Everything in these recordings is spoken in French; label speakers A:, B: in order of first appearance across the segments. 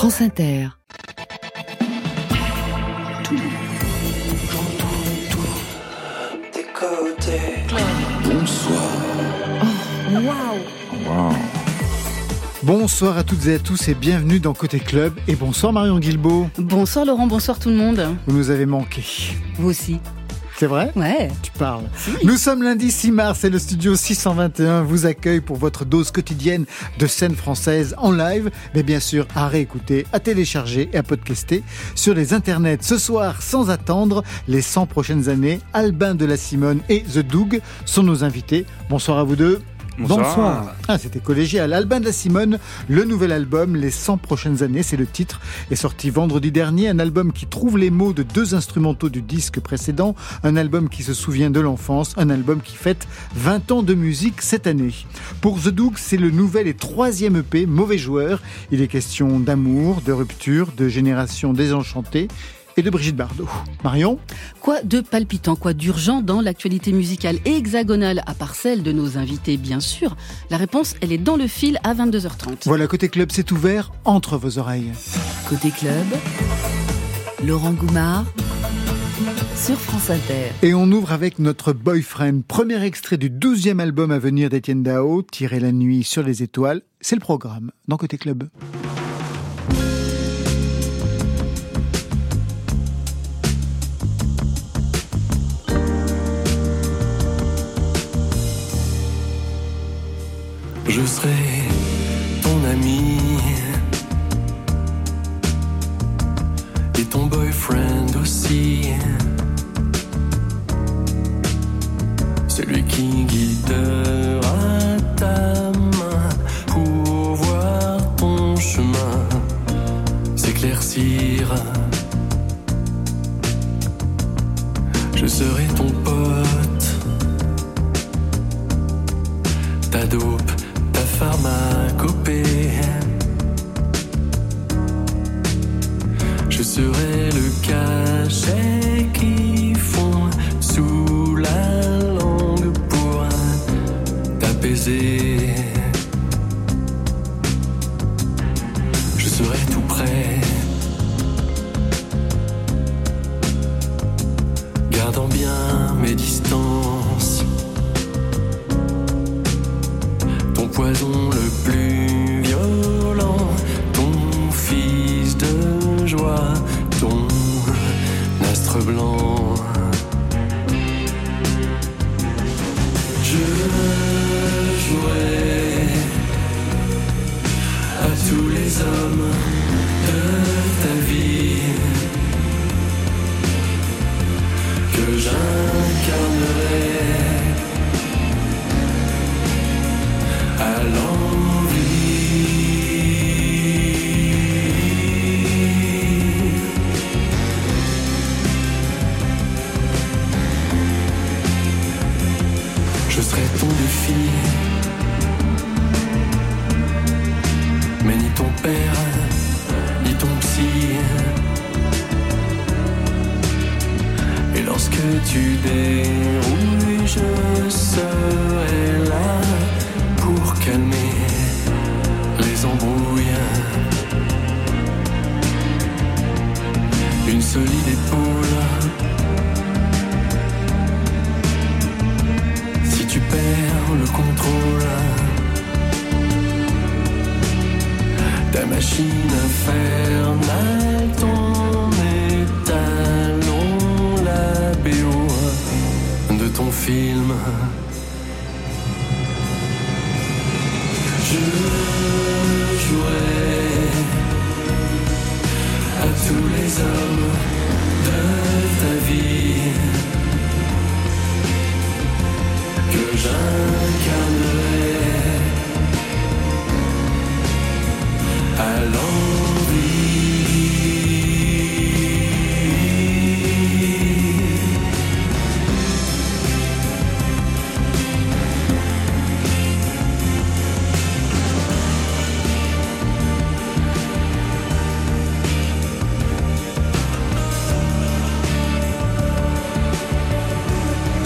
A: France Inter.
B: Bonsoir.
A: Waouh
C: Bonsoir à toutes et à tous et bienvenue dans Côté Club. Et bonsoir Marion Guilbeault.
D: Bonsoir Laurent, bonsoir tout le monde.
C: Vous nous avez manqué.
D: Vous aussi.
C: C'est vrai
D: Ouais.
C: Tu parles. Nous sommes lundi 6 mars et le studio 621 vous accueille pour votre dose quotidienne de scène française en live, mais bien sûr à réécouter, à télécharger et à podcaster sur les internets. Ce soir, sans attendre, les 100 prochaines années, Albin de la Simone et The Doug sont nos invités. Bonsoir à vous deux.
B: Bonsoir.
C: Ah, c'était collégial. Albin de la Simone, le nouvel album, Les 100 prochaines années, c'est le titre, est sorti vendredi dernier. Un album qui trouve les mots de deux instrumentaux du disque précédent. Un album qui se souvient de l'enfance. Un album qui fête 20 ans de musique cette année. Pour The Doug, c'est le nouvel et troisième EP, Mauvais joueur. Il est question d'amour, de rupture, de génération désenchantée et de Brigitte Bardot. Marion
D: Quoi de palpitant, quoi d'urgent dans l'actualité musicale et hexagonale, à part celle de nos invités, bien sûr? La réponse, elle est dans le fil à 22h30.
C: Voilà, côté club, c'est ouvert entre vos oreilles.
A: Côté club, Laurent Goumard sur France Inter.
C: Et on ouvre avec notre boyfriend. Premier extrait du 12e album à venir d'Étienne Dao, Tirer la nuit sur les étoiles. C'est le programme dans Côté Club.
B: Je serai tu dérouilles,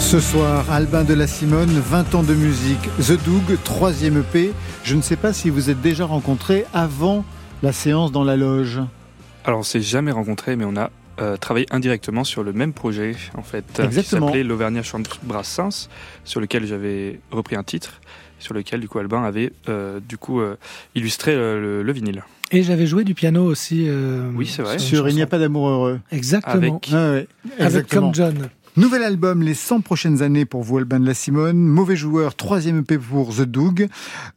C: Ce soir, Albin de la Simone, 20 ans de musique. The Doug, troisième EP. Je ne sais pas si vous êtes déjà rencontrés avant La séance dans la loge.
E: Alors on s'est jamais rencontrés, mais on a euh, travaillé indirectement sur le même projet, en fait,
C: Exactement.
E: qui s'appelait l'Auvergnat Chambre Brassens, sur lequel j'avais repris un titre, sur lequel du coup Albin avait euh, du coup euh, illustré le, le vinyle.
F: Et j'avais joué du piano aussi. euh,
E: Oui, c'est vrai.
C: Sur Il n'y a pas d'amour heureux.
F: Exactement.
E: Avec-
C: Ah ouais,
F: Avec
C: exactement.
F: comme John.
C: Nouvel album, les 100 prochaines années pour vous, la Simone. Mauvais joueur, troisième EP pour The Doug.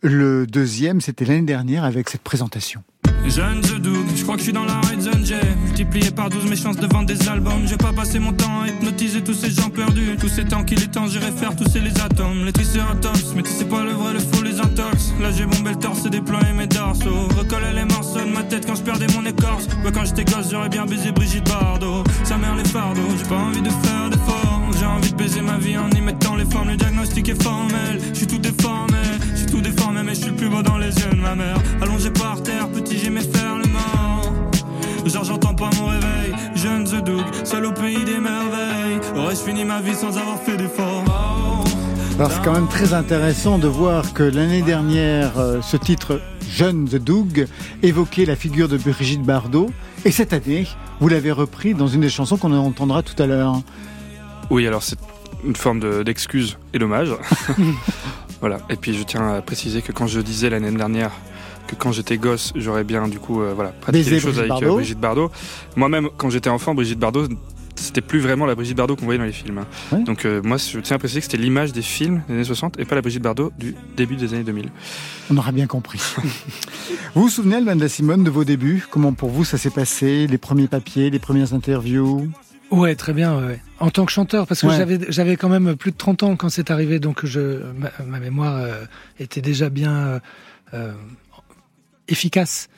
C: Le deuxième, c'était l'année dernière avec cette présentation.
G: Jeune The Doug, je crois que je suis dans la red zone. J'ai multiplié par 12 mes chances de vendre des albums. J'ai pas passé mon temps à hypnotiser tous ces gens perdus. Tous ces temps qu'il est temps, j'irai faire tousser les atomes. Les triceratops, mais tu sais pas le vrai, le faux, les intox. Là j'ai bombé le torse et déployé mes dorsaux. Recoller les morceaux de ma tête quand je perdais mon écorce. Ouais, quand j'étais gosse, j'aurais bien baisé Brigitte Bardot. Sa mère les fardeaux, j'ai pas envie de faire d'efforts. J'ai envie de baiser ma vie en y mettant les formes. Le diagnostic est formel, je suis tout déformé. Je suis tout déformé, mais je suis le plus beau dans les yeux de ma mère. Allongé par terre, petit, j'aimais faire le mort. Genre j'entends pas mon réveil, jeune The Doug, seul au pays des merveilles. Aurais-je fini ma vie sans avoir fait d'efforts?
C: Alors c'est quand même très intéressant de voir que l'année dernière, euh, ce titre Jeune The Doug évoquait la figure de Brigitte Bardot. Et cette année, vous l'avez repris dans une des chansons qu'on entendra tout à l'heure.
E: Oui, alors c'est une forme de- d'excuse et d'hommage. voilà. Et puis je tiens à préciser que quand je disais l'année dernière que quand j'étais gosse, j'aurais bien du coup euh, voilà pratiqué les choses avec euh,
C: Bardot.
E: Brigitte Bardot. Moi-même, quand j'étais enfant, Brigitte Bardot, c'était plus vraiment la Brigitte Bardot qu'on voyait dans les films.
C: Ouais.
E: Donc euh, moi, je tiens à préciser que c'était l'image des films des années 60 et pas la Brigitte Bardot du début des années 2000.
C: On aura bien compris. vous vous souvenez, Albin de la Simone, de vos débuts? Comment pour vous ça s'est passé? Les premiers papiers, les premières interviews?
F: Ouais, très bien. ouais. En tant que chanteur, parce que
C: Ouais.
F: j'avais j'avais quand même plus de 30 ans quand c'est arrivé, donc je ma, ma mémoire euh, était déjà bien euh, euh, efficace.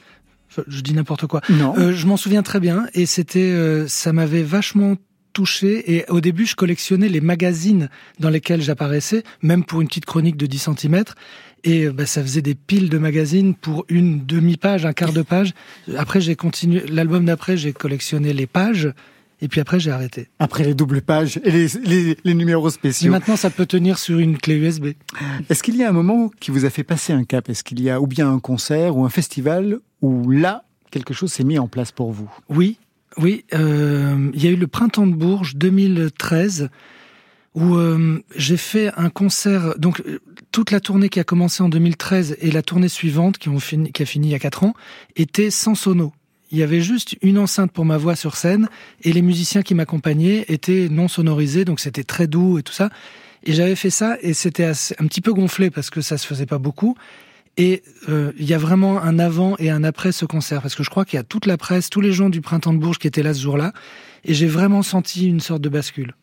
F: Je, je dis n'importe quoi.
C: Non.
F: Euh, je m'en souviens très bien et c'était euh, ça m'avait vachement touché et au début je collectionnais les magazines dans lesquels j'apparaissais même pour une petite chronique de 10 cm et euh, bah, ça faisait des piles de magazines pour une demi-page, un quart de page. Après j'ai continué l'album d'après, j'ai collectionné les pages et puis après j'ai arrêté.
C: Après les doubles pages et les, les- les numéros spéciaux.
F: maintenant ça peut tenir sur une clé USB.
C: Est-ce qu'il y a un moment qui vous a fait passer un cap? Est-ce qu'il y a ou bien un concert ou un festival où là, quelque chose s'est mis en place pour vous?
F: Oui, oui. euh, il y a eu le printemps de Bourges 2013 où euh, j'ai fait un concert. Donc euh, toute la tournée qui a commencé en 2013 et la tournée suivante qui, ont fini, qui a fini il y a quatre ans était sans sono. Il y avait juste une enceinte pour ma voix sur scène et les musiciens qui m'accompagnaient étaient non sonorisés, donc c'était très doux et tout ça. Et j'avais fait ça et c'était un petit peu gonflé parce que ça se faisait pas beaucoup. Et euh, il y a vraiment un avant et un après ce concert parce que je crois qu'il y a toute la presse, tous les gens du printemps de Bourges qui étaient là ce jour-là, et j'ai vraiment senti une sorte de bascule.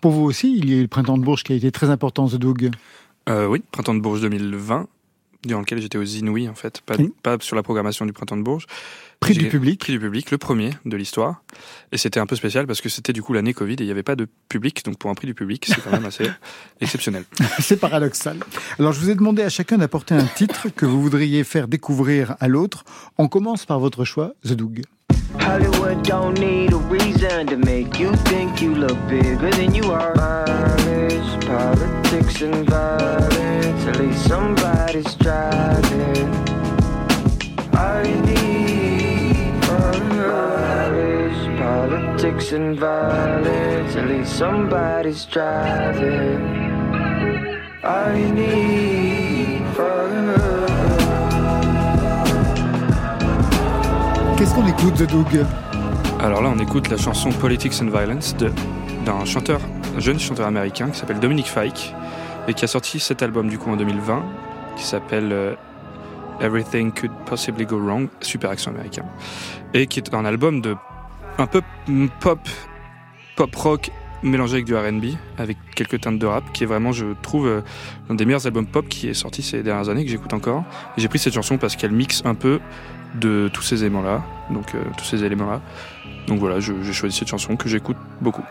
C: Pour vous aussi, il y a eu le printemps de Bourges qui a été très important, The Doug.
E: Euh, oui, printemps de Bourges 2020, durant lequel j'étais aux Inouïs en fait, pas,
C: Oui.
E: pas sur la programmation du printemps de Bourges.
C: Prix du public.
E: Prix du public, le premier de l'histoire. Et c'était un peu spécial parce que c'était du coup l'année Covid et il n'y avait pas de public. Donc pour un prix du public, c'est quand même assez exceptionnel.
C: C'est paradoxal. Alors, je vous ai demandé à chacun d'apporter un titre que vous voudriez faire découvrir à l'autre. On commence par votre choix, The Doug.
H: Hollywood don't need a reason to make you think you look bigger than you are. Mileage, politics, and violence. At least somebody's driving. Politics, and violence. At least somebody's driving. All you need for
C: Qu'est-ce qu'on écoute, The Doug
E: Alors là, on écoute la chanson Politics and Violence de- d'un chanteur, un jeune chanteur américain qui s'appelle Dominic Fike et qui a sorti cet album du coup en 2020 qui s'appelle euh, Everything Could Possibly Go Wrong, super accent américain, et qui est un album de un peu pop, pop rock mélangé avec du R&B, avec quelques teintes de rap, qui est vraiment, je trouve, euh, l'un des meilleurs albums pop qui est sorti ces dernières années que j'écoute encore. Et j'ai pris cette chanson parce qu'elle mixe un peu de tous ces éléments-là, donc euh, tous ces éléments-là. Donc voilà, je- j'ai choisi cette chanson que j'écoute beaucoup.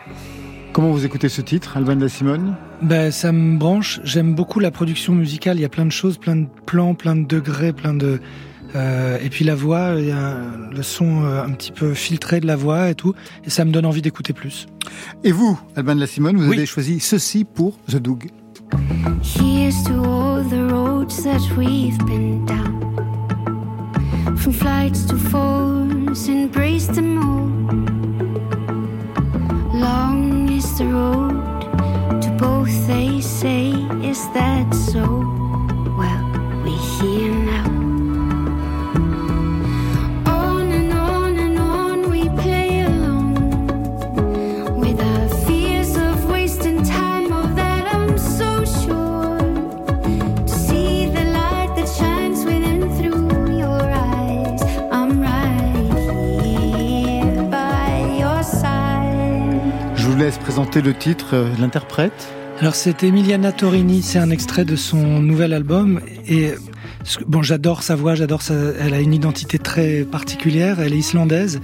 C: Comment vous écoutez ce titre, Albin de la Simone?
F: Ben, ça me branche. J'aime beaucoup la production musicale. Il y a plein de choses, plein de plans, plein de degrés, plein de. Euh, et puis la voix, il y a le son euh, un petit peu filtré de la voix et tout. Et ça me donne envie d'écouter plus.
C: Et vous, Albin de la Simone, vous
F: Oui.
C: avez choisi ceci pour The Doug.
I: Here's to all the roads that we've been down. From flights to falls, embrace them all. Long is the road to both, they say, is that so?
C: Présenter le titre, euh, l'interprète.
F: Alors c'est Emiliana Torini, c'est un extrait de son nouvel album et bon j'adore sa voix, j'adore sa, elle a une identité très particulière, elle est islandaise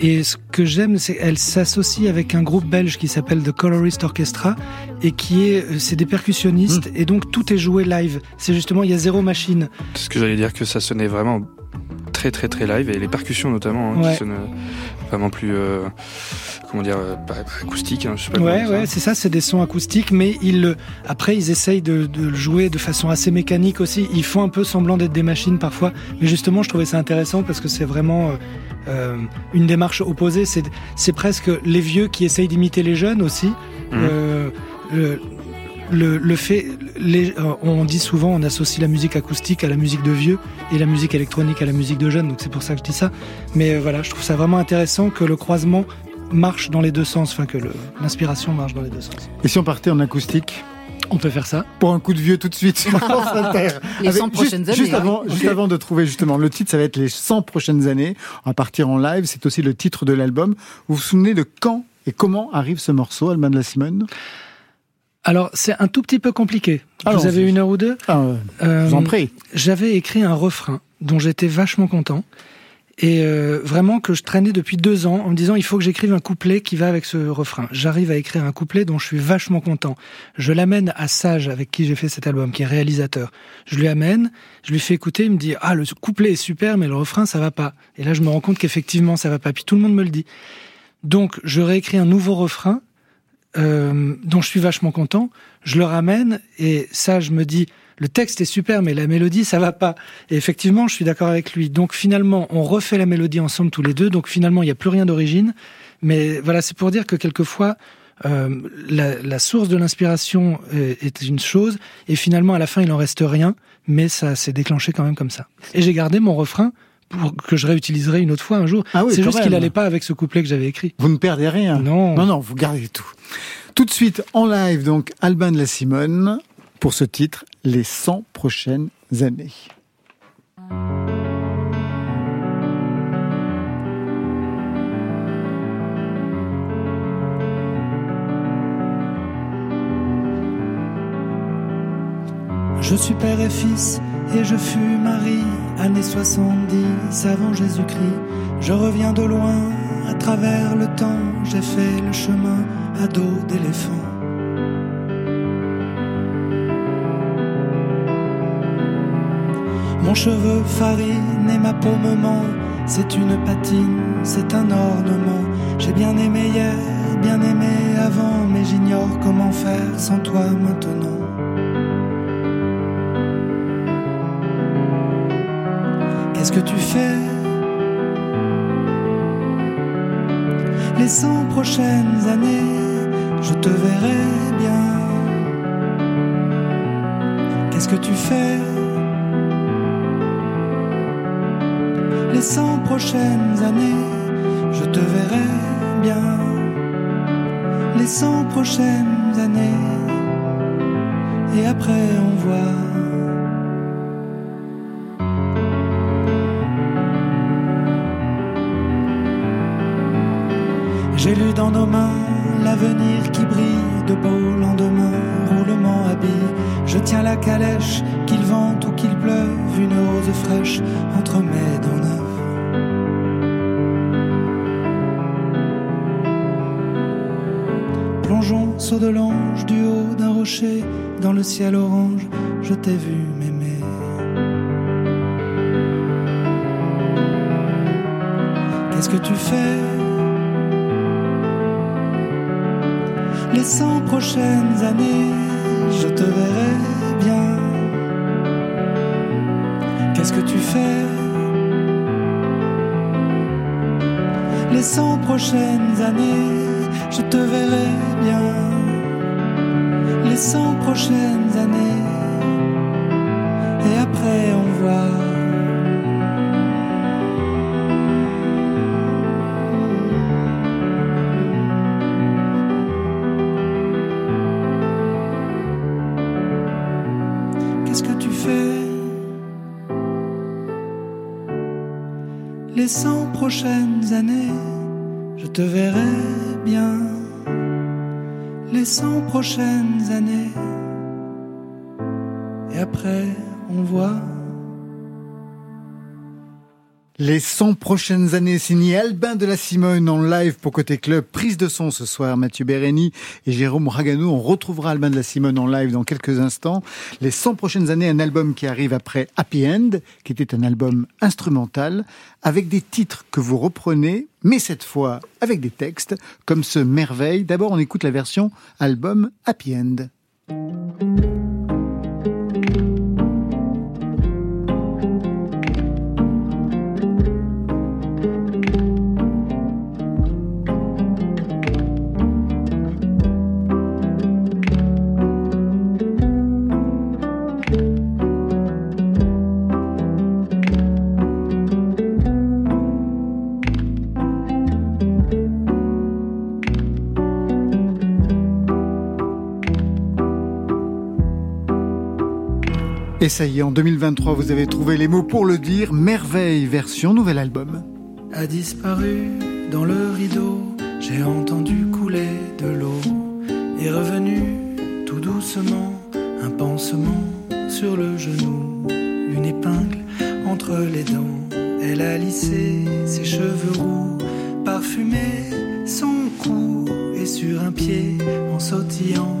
F: et ce que j'aime c'est qu'elle s'associe avec un groupe belge qui s'appelle The Colorist Orchestra et qui est euh, c'est des percussionnistes et donc tout est joué live. C'est justement il y a zéro machine.
E: C'est ce que j'allais dire que ça sonnait vraiment très très très live et les percussions notamment hein,
F: Ouais.
E: qui sonnent euh, vraiment plus euh, comment dire euh, acoustique hein, je sais pas
F: Ouais, c'est ça, c'est des sons acoustiques, mais ils après ils essayent de, de le jouer de façon assez mécanique aussi. Ils font un peu semblant d'être des machines parfois, mais justement, je trouvais ça intéressant parce que c'est vraiment euh, euh, une démarche opposée. C'est presque les vieux qui essayent d'imiter les jeunes aussi. Euh, le, le, le fait, les, on dit souvent, on associe la musique acoustique à la musique de vieux et la musique électronique à la musique de jeunes, donc c'est pour ça que je dis ça. Mais voilà, je trouve ça vraiment intéressant que le croisement marche dans les deux sens, enfin que le- l'inspiration marche dans les deux sens.
C: Et si on partait en acoustique
F: On peut faire ça.
C: pour un coup de vieux tout de suite sur France Inter.
D: Les 100
C: juste-
D: prochaines années,
C: Juste
D: hein.
C: avant, juste avant de trouver justement le titre, ça va être les 100 prochaines années. On va partir en live. C'est aussi le titre de l'album. Vous vous souvenez de quand et comment arrive ce morceau, Alban de la Simone?
F: Alors, c'est un tout petit peu compliqué.
C: Alors,
F: Vous avez une heure ou deux?
C: Ah, euh, Je
F: Euh,
C: vous en prie.
F: J'avais écrit un refrain dont j'étais vachement content. Et euh, vraiment que je traînais depuis deux ans en me disant il faut que j'écrive un couplet qui va avec ce refrain. J'arrive à écrire un couplet dont je suis vachement content. Je l'amène à Sage avec qui j'ai fait cet album, qui est réalisateur. Je lui amène, je lui fais écouter, il me dit ah le couplet est super mais le refrain ça va pas. Et là je me rends compte qu'effectivement ça va pas. Puis tout le monde me le dit. Donc je réécris un nouveau refrain euh, dont je suis vachement content. Je le ramène et Sage me dit le texte est super, mais la mélodie, ça va pas. Et effectivement, je suis d'accord avec lui. Donc finalement, on refait la mélodie ensemble tous les deux. Donc finalement, il n'y a plus rien d'origine. Mais voilà, c'est pour dire que quelquefois, euh, la, la source de l'inspiration est, est une chose, et finalement, à la fin, il en reste rien. Mais ça s'est déclenché quand même comme ça. Et j'ai gardé mon refrain pour que je réutiliserai une autre fois un jour.
C: Ah oui,
F: c'est juste qu'il
C: même.
F: allait pas avec ce couplet que j'avais écrit.
C: Vous ne perdez rien.
F: Non.
C: Non, non, vous gardez tout. Tout de suite, en live, donc, Alban de la Simone, pour ce titre, Les 100 prochaines années.
F: Je suis père et fils et je fus mari, années 70 avant Jésus-Christ. Je reviens de loin, à travers le temps, j'ai fait le chemin à dos d'éléphant. Mon cheveu farine et ma peau me ment, c'est une patine, c'est un ornement. J'ai bien aimé hier, bien aimé avant, mais j'ignore comment faire sans toi maintenant. Qu'est-ce que tu fais? Les cent prochaines années, je te verrai bien. Qu'est-ce que tu fais? Cent prochaines années, je te verrai bien. Les cent prochaines années, et après on voit. J'ai lu dans nos mains l'avenir qui brille, de beaux lendemains, roulement habillé. Je tiens la calèche, qu'il vente ou qu'il pleuve, une rose fraîche entre mes dents Saut de l'ange, du haut d'un rocher, dans le ciel orange, je t'ai vu m'aimer. Qu'est-ce que tu fais? Les cent prochaines années, je te verrai bien. Qu'est-ce que tu fais?
J: Les cent prochaines années, je te verrai bien. Les cent prochaines années, et après on voit. Qu'est-ce que tu fais? Les cent prochaines années, je te verrai bien. Les cent prochaines années, et après on voit.
C: Les 100 prochaines années, signé Albin de la Simone en live pour Côté Club. Prise de son ce soir, Mathieu Bérény et Jérôme Raganou. On retrouvera Albin de la Simone en live dans quelques instants. Les 100 prochaines années, un album qui arrive après Happy End, qui était un album instrumental, avec des titres que vous reprenez, mais cette fois avec des textes, comme ce Merveille. D'abord, on écoute la version album Happy End. Et ça y est, en 2023, vous avez trouvé les mots pour le dire. Merveille, version nouvel album.
J: a disparu dans le rideau. J'ai entendu couler de l'eau. Est revenu tout doucement un pansement sur le genou, une épingle entre les dents. Elle a lissé ses cheveux roux, parfumé son cou et sur un pied en sautillant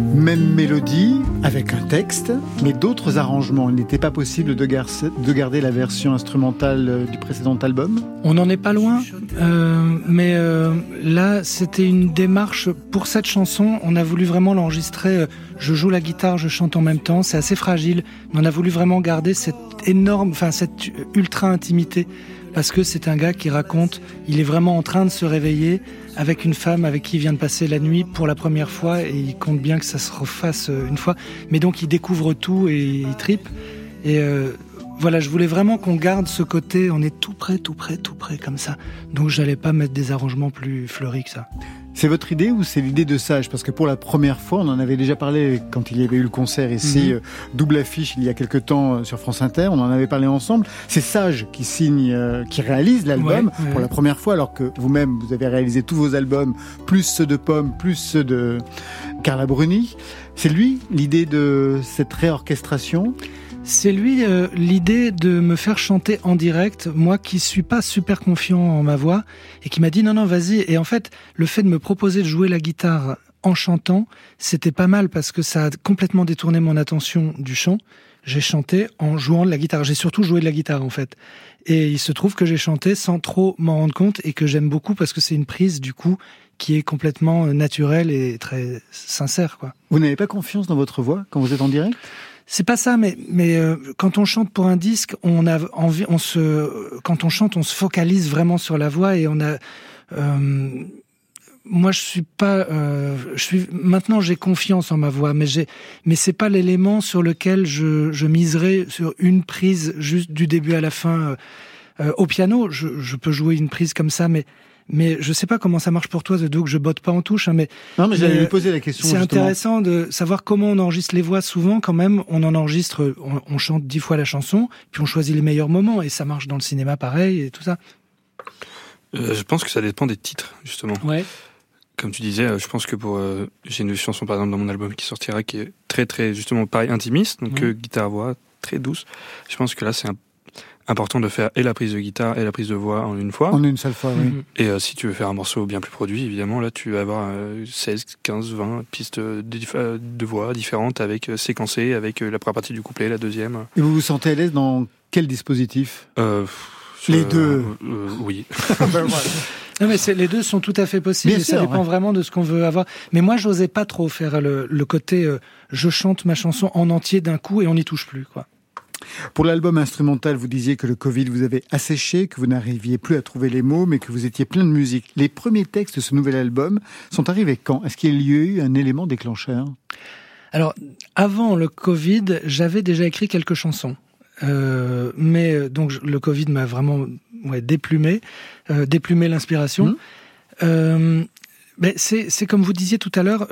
C: Même mélodie, avec un texte, mais d'autres arrangements. Il n'était pas possible de, gar- de garder la version instrumentale euh, du précédent album.
F: On n'en est pas loin, euh, mais euh, là, c'était une démarche pour cette chanson. On a voulu vraiment l'enregistrer. Je joue la guitare, je chante en même temps. C'est assez fragile, mais on a voulu vraiment garder cette énorme, enfin cette ultra intimité, parce que c'est un gars qui raconte. Il est vraiment en train de se réveiller avec une femme avec qui il vient de passer la nuit pour la première fois, et il compte bien que ça se refasse euh, une fois. Mais donc il découvre tout et il tripe. Et euh, voilà, je voulais vraiment qu'on garde ce côté, on est tout près, tout près, tout près, comme ça. Donc j'allais pas mettre des arrangements plus fleuris que ça.
C: C'est votre idée ou c'est l'idée de Sage? Parce que pour la première fois, on en avait déjà parlé quand il y avait eu le concert ici,
F: Mhm.
C: euh, double affiche, il y a quelque temps euh, sur France Inter, on en avait parlé ensemble. C'est Sage qui signe, euh, qui réalise l'album
F: Ouais, ouais.
C: pour la première fois, alors que vous-même, vous avez réalisé tous vos albums, plus ceux de Pomme, plus ceux de Carla Bruni. C'est lui l'idée de cette réorchestration?
F: C'est lui euh, l'idée de me faire chanter en direct, moi qui suis pas super confiant en ma voix, et qui m'a dit non non vas-y. Et en fait, le fait de me proposer de jouer la guitare en chantant, c'était pas mal parce que ça a complètement détourné mon attention du chant. J'ai chanté en jouant de la guitare. J'ai surtout joué de la guitare en fait. Et il se trouve que j'ai chanté sans trop m'en rendre compte et que j'aime beaucoup parce que c'est une prise du coup qui est complètement euh, naturelle et très sincère quoi.
C: Vous n'avez pas confiance dans votre voix quand vous êtes en direct?
F: C'est pas ça, mais mais euh, quand on chante pour un disque, on a envie, on se, quand on chante, on se focalise vraiment sur la voix et on a. euh, moi, je suis pas. euh, je suis maintenant, j'ai confiance en ma voix, mais j'ai, mais c'est pas l'élément sur lequel je, je miserai sur une prise juste du début à la fin. Euh, au piano, je, je peux jouer une prise comme ça, mais mais je sais pas comment ça marche pour toi, The Doug. Je botte pas en touche, hein, mais
C: Non, mais j'allais lui poser la question.
F: c'est intéressant de savoir comment on enregistre les voix. Souvent, quand même, on en enregistre, on, on chante dix fois la chanson, puis on choisit les meilleurs moments, et ça marche dans le cinéma pareil, et tout ça.
E: Euh, je pense que ça dépend des titres, justement.
F: Ouais.
E: Comme tu disais, euh, je pense que pour. euh, J'ai une chanson, par exemple, dans mon album qui sortira qui est très, très, justement, pareil, intimiste, donc euh, guitare-voix, très douce. Je pense que là, c'est un- important de faire et la prise de guitare et la prise de voix en une fois.
C: En une seule fois, oui.
F: Mhm.
E: Et euh, si tu veux faire un morceau bien plus produit, évidemment, là, tu vas avoir euh, 16, 15, 20 pistes de, euh, de voix différentes avec euh, séquencées, avec euh, la première partie du couplet, la deuxième.
C: Et vous vous sentez à l'aise dans quel dispositif?
E: Euh,
C: Les deux.
E: euh, oui.
F: Non, mais les deux sont tout à fait possibles.
C: Bien
F: et ça dépend
C: ouais.
F: vraiment de ce qu'on veut avoir. Mais moi, j'osais pas trop faire le, le côté euh, je chante ma chanson en entier d'un coup et on n'y touche plus, quoi.
C: Pour l'album instrumental, vous disiez que le Covid vous avait asséché, que vous n'arriviez plus à trouver les mots, mais que vous étiez plein de musique. Les premiers textes de ce nouvel album sont arrivés quand? Est-ce qu'il y a eu un élément déclencheur?
F: Alors, avant le Covid, j'avais déjà écrit quelques chansons. Euh, mais euh, donc le Covid m'a vraiment ouais, déplumé, euh, déplumé l'inspiration. Euh, mais c'est comme vous disiez tout à l'heure.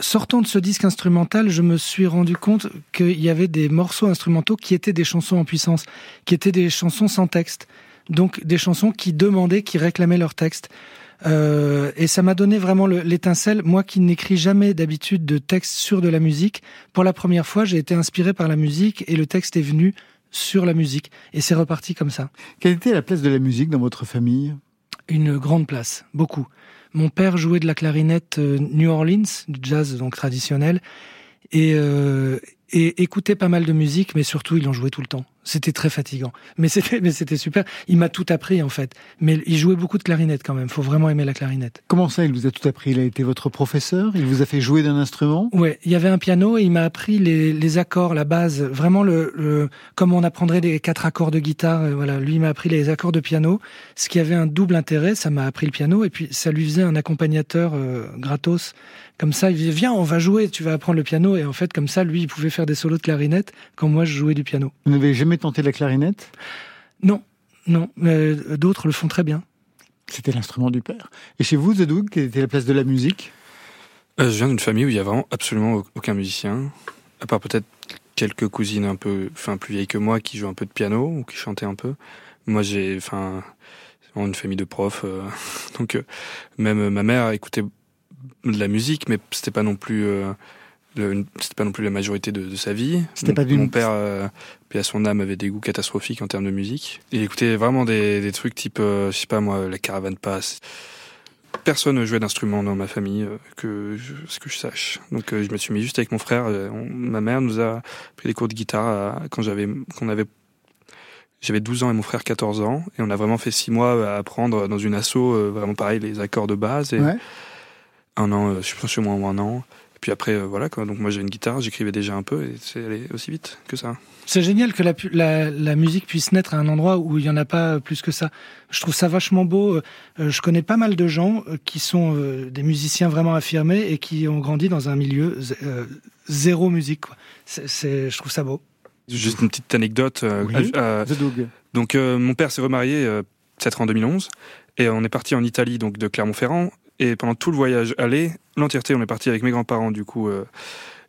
F: Sortant de ce disque instrumental, je me suis rendu compte qu'il y avait des morceaux instrumentaux qui étaient des chansons en puissance, qui étaient des chansons sans texte. Donc des chansons qui demandaient, qui réclamaient leur texte. Euh, et ça m'a donné vraiment le- l'étincelle. Moi qui n'écris jamais d'habitude de texte sur de la musique, pour la première fois, j'ai été inspiré par la musique et le texte est venu sur la musique. Et c'est reparti comme ça.
C: Quelle était la place de la musique dans votre famille?
F: Une grande place, beaucoup. Mon père jouait de la clarinette euh, New Orleans, du jazz donc traditionnel, et, euh, et écoutait pas mal de musique, mais surtout il en jouait tout le temps. C'était très fatigant, mais c'était mais c'était super. Il m'a tout appris en fait, mais il jouait beaucoup de clarinette quand même. Faut vraiment aimer la clarinette.
C: Comment ça, il vous a tout appris? Il a été votre professeur? Il vous a fait jouer d'un instrument?
F: Ouais, il y avait un piano et il m'a appris les, les accords, la base, vraiment le, le comme on apprendrait les quatre accords de guitare. euh, Voilà, lui il m'a appris les accords de piano, ce qui avait un double intérêt. Ça m'a appris le piano et puis ça lui faisait un accompagnateur euh, gratos. Comme ça, il disait viens, on va jouer, tu vas apprendre le piano et en fait comme ça, lui il pouvait faire des solos de clarinette quand moi je jouais du piano.
C: Vous n'avez jamais tenté la clarinette?
F: Non, non, euh, d'autres le font très bien.
C: C'était l'instrument du père. Et chez vous, Zedoug, quelle était la place de la musique?
E: Euh, je viens d'une famille où il y a vraiment absolument au- aucun musicien, à part peut-être quelques cousines un peu, enfin plus vieilles que moi qui jouent un peu de piano ou qui chantaient un peu. Moi, j'ai, enfin, une famille de profs, euh, donc euh, même ma mère écoutait de la musique, mais c'était pas non plus, euh, c'était pas non plus la majorité de, de sa vie.
C: C'était
E: Mon-
C: pas
E: Mon père, euh, paix à son âme, avait des goûts catastrophiques en termes de musique. Il écoutait vraiment des, des trucs type, euh, je sais pas moi, la caravane passe. Personne ne jouait d'instrument dans ma famille, euh, que je, ce que je sache. Donc euh, je me suis mis juste avec mon frère. euh, on- ma mère nous a pris des cours de guitare à- quand j'avais, qu'on avait, j'avais 12 ans et mon frère 14 ans, et on a vraiment fait six mois à apprendre dans une asso, euh, vraiment pareil, les accords de base. Et
C: Ouais.
E: un an, euh, je pense chez moi un an. Puis après, euh, voilà quoi. Donc moi j'ai une guitare, j'écrivais déjà un peu, et c'est allé aussi vite que ça.
F: C'est génial que la, pu- la, la musique puisse naître à un endroit où il y en a pas plus que ça. Je trouve ça vachement beau. Euh, Je connais pas mal de gens euh, qui sont euh, des musiciens vraiment affirmés et qui ont grandi dans un milieu euh, zéro musique. quoi. C'est, c'est- je trouve ça beau.
E: Juste une petite anecdote. euh,
C: Oui.
E: euh. Donc euh, mon père s'est remarié euh, peut-être en 2011 et on est parti en Italie donc de Clermont-Ferrand et pendant tout le voyage aller, l'entièreté on est parti avec mes grands-parents du coup euh,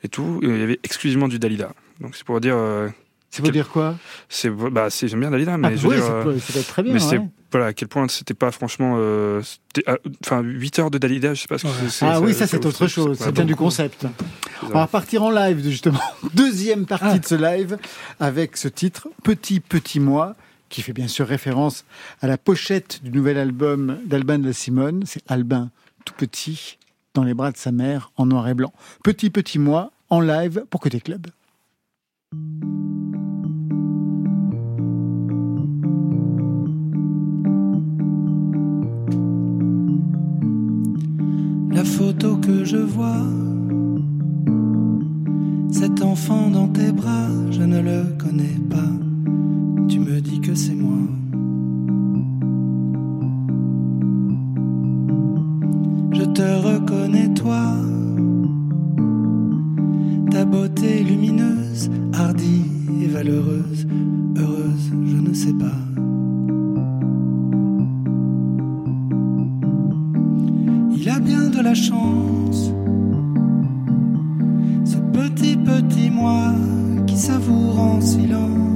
E: et tout, et il y avait exclusivement du Dalida. Donc c'est pour dire euh,
C: C'est pour dire quoi?
E: C'est bah c'est j'aime bien Dalida mais
C: Ah,
E: je veux
C: oui,
E: dire
C: ça
E: euh,
C: peut, ça peut être très bien.
E: mais c'est
C: ouais.
E: voilà à quel point c'était pas franchement euh, ah, enfin 8 heures de Dalida, je sais pas ce que
F: Ouais.
E: c'est, c'est-
C: Ah oui, ça c'est autre chose. Ça tient du concept.
E: C'est
C: On va repartir en live, justement. Deuxième partie
F: Ah.
C: de ce live avec ce titre, Petit Petit Moi, qui fait bien sûr référence à la pochette du nouvel album d'Albin de la Simone. C'est Albin tout petit, dans les bras de sa mère, en noir et blanc. Petit Petit Moi, en live pour Côté Club.
J: La photo que je vois, cet enfant dans tes bras, je ne le connais pas. Tu me dis que c'est moi. Te reconnais toi, ta beauté lumineuse, hardie et valeureuse, heureuse, je ne sais pas. Il a bien de la chance, ce petit petit moi qui savoure en silence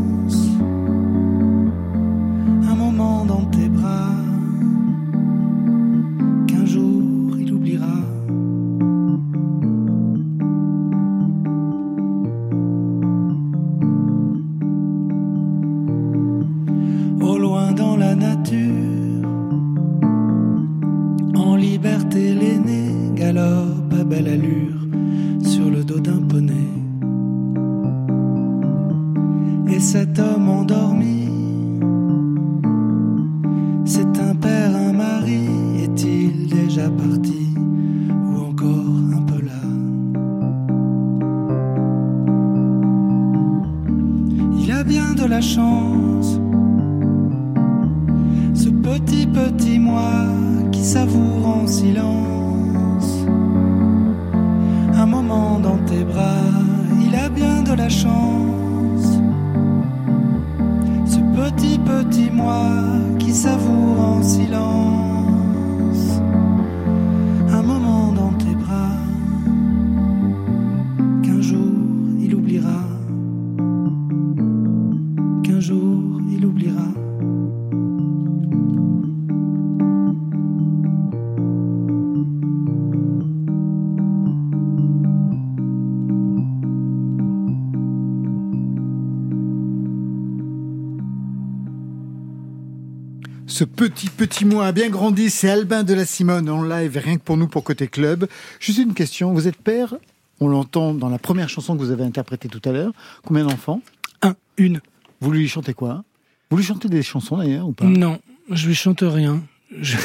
J: Ce petit petit moi a bien
C: grandi, c'est Albin de la Simone en live, rien que pour nous, pour Côté Club. Juste une question, vous êtes père, on l'entend dans la première chanson que vous avez interprétée tout à l'heure. Combien d'enfants?
F: Un, une.
C: Vous lui chantez quoi? Vous lui chantez des chansons d'ailleurs ou pas?
F: Non, je lui chante rien. Je,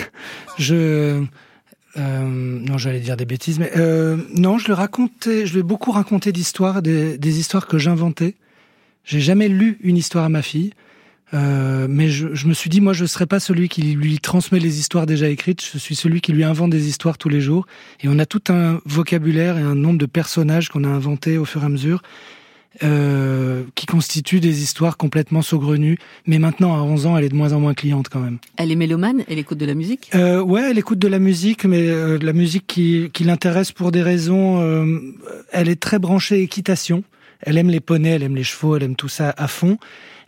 F: je euh, non, j'allais dire des bêtises, mais euh, non, je lui racontais, je lui ai beaucoup raconté d'histoires, des, des histoires que j'inventais. J'ai jamais lu une histoire à ma fille, euh, mais je, je me suis dit, moi, je serais pas celui qui lui transmet les histoires déjà écrites. Je suis celui qui lui invente des histoires tous les jours. Et on a tout un vocabulaire et un nombre de personnages qu'on a inventés au fur et à mesure. Euh, qui constituent des histoires complètement saugrenues. Mais maintenant, à 11 ans, elle est de moins en moins cliente quand même.
D: Elle est mélomane, elle écoute de la musique?
F: Euh, ouais, elle écoute de la musique, mais euh, de la musique qui, qui l'intéresse pour des raisons. euh, elle est très branchée équitation. Elle aime les poneys, elle aime les chevaux, elle aime tout ça à fond.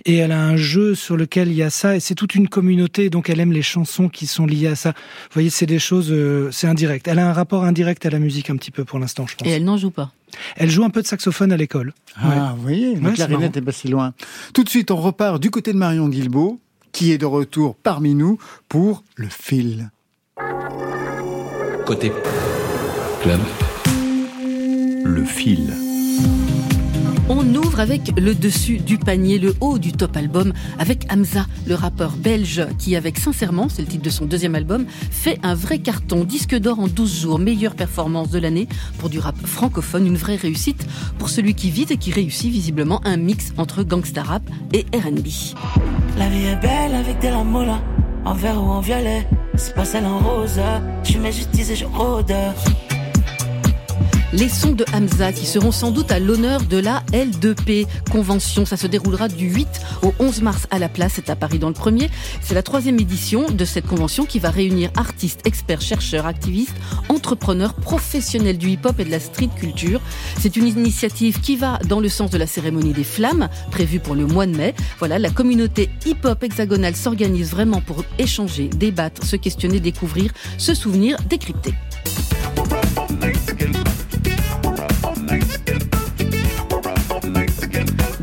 F: Et elle a un jeu sur lequel il y a ça, et c'est toute une communauté, donc elle aime les chansons qui sont liées à ça. Vous voyez, c'est des choses, euh, c'est indirect. Elle a un rapport indirect à la musique un petit peu pour l'instant, je pense.
D: Et elle n'en joue pas.
F: Elle joue un peu de saxophone à l'école.
C: Ah, vous voyez, la
F: Ouais,
C: clarinette
F: marrant.
C: est pas si loin. Tout de suite, on repart du côté de Marion Guilbeault, qui est de retour parmi nous pour le fil.
B: Côté club, le fil.
D: On ouvre avec le dessus du panier, le haut du top album, avec Hamza, le rappeur belge, qui avec Sincèrement, c'est le titre de son deuxième album, fait un vrai carton, disque d'or en 12 jours, meilleure performance de l'année pour du rap francophone, une vraie réussite pour celui qui vise et qui réussit visiblement un mix entre gangsta rap et R&B.
K: La vie est belle avec de la moula, en vert ou en violet. C'est pas celle en rose. Je mets et je rôde.
D: Les sons de Hamza qui seront sans doute à l'honneur de la L2P convention. Ça se déroulera du 8 au 11 mars à la place. C'est à Paris dans le premier. C'est la troisième édition de cette convention qui va réunir artistes, experts, chercheurs, activistes, entrepreneurs, professionnels du hip-hop et de la street culture. C'est une initiative qui va dans le sens de la cérémonie des flammes prévue pour le mois de mai. Voilà, la communauté hip-hop hexagonale s'organise vraiment pour échanger, débattre, se questionner, découvrir, se souvenir, décrypter.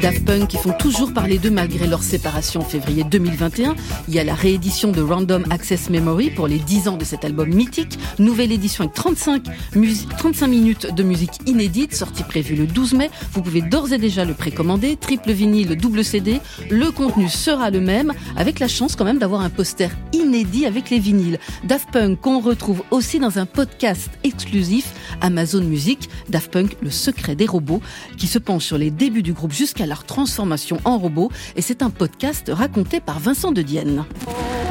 D: Daft Punk qui font toujours parler d'eux malgré leur séparation en février 2021. Il y a la réédition de Random Access Memory pour les 10 ans de cet album mythique. Nouvelle édition avec 35, musi- 35 minutes de musique inédite, sortie prévue le 12 mai. Vous pouvez d'ores et déjà le précommander. Triple vinyle, double CD. Le contenu sera le même, avec la chance quand même d'avoir un poster inédit avec les vinyles. Daft Punk qu'on retrouve aussi dans un podcast exclusif Amazon Music. Daft Punk, le secret des robots, qui se penche sur les débuts du groupe jusqu'à leur transformation en robot. Et c'est un podcast raconté par Vincent de Dienne.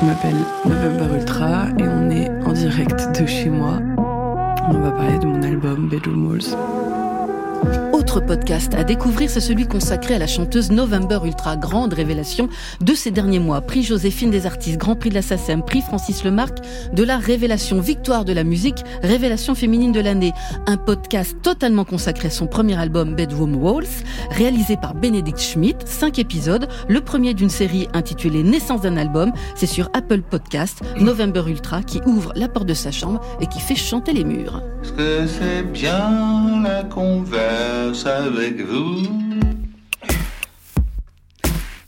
L: Je m'appelle November Ultra et on est en direct de chez moi. On va parler de mon album Bedroom Walls.
D: Autre podcast à découvrir, c'est celui consacré à la chanteuse November Ultra, grande révélation de ces derniers mois. Prix Joséphine des artistes, Grand Prix de la SACEM, Prix Francis Lemarque de la révélation, victoire de la musique, révélation féminine de l'année. Un podcast totalement consacré à son premier album Bedroom Walls, réalisé par Bénédicte Schmidt, cinq épisodes, le premier d'une série intitulée Naissance d'un album. C'est sur Apple Podcast, November Ultra, qui ouvre la porte de sa chambre et qui fait chanter les murs.
M: Avec vous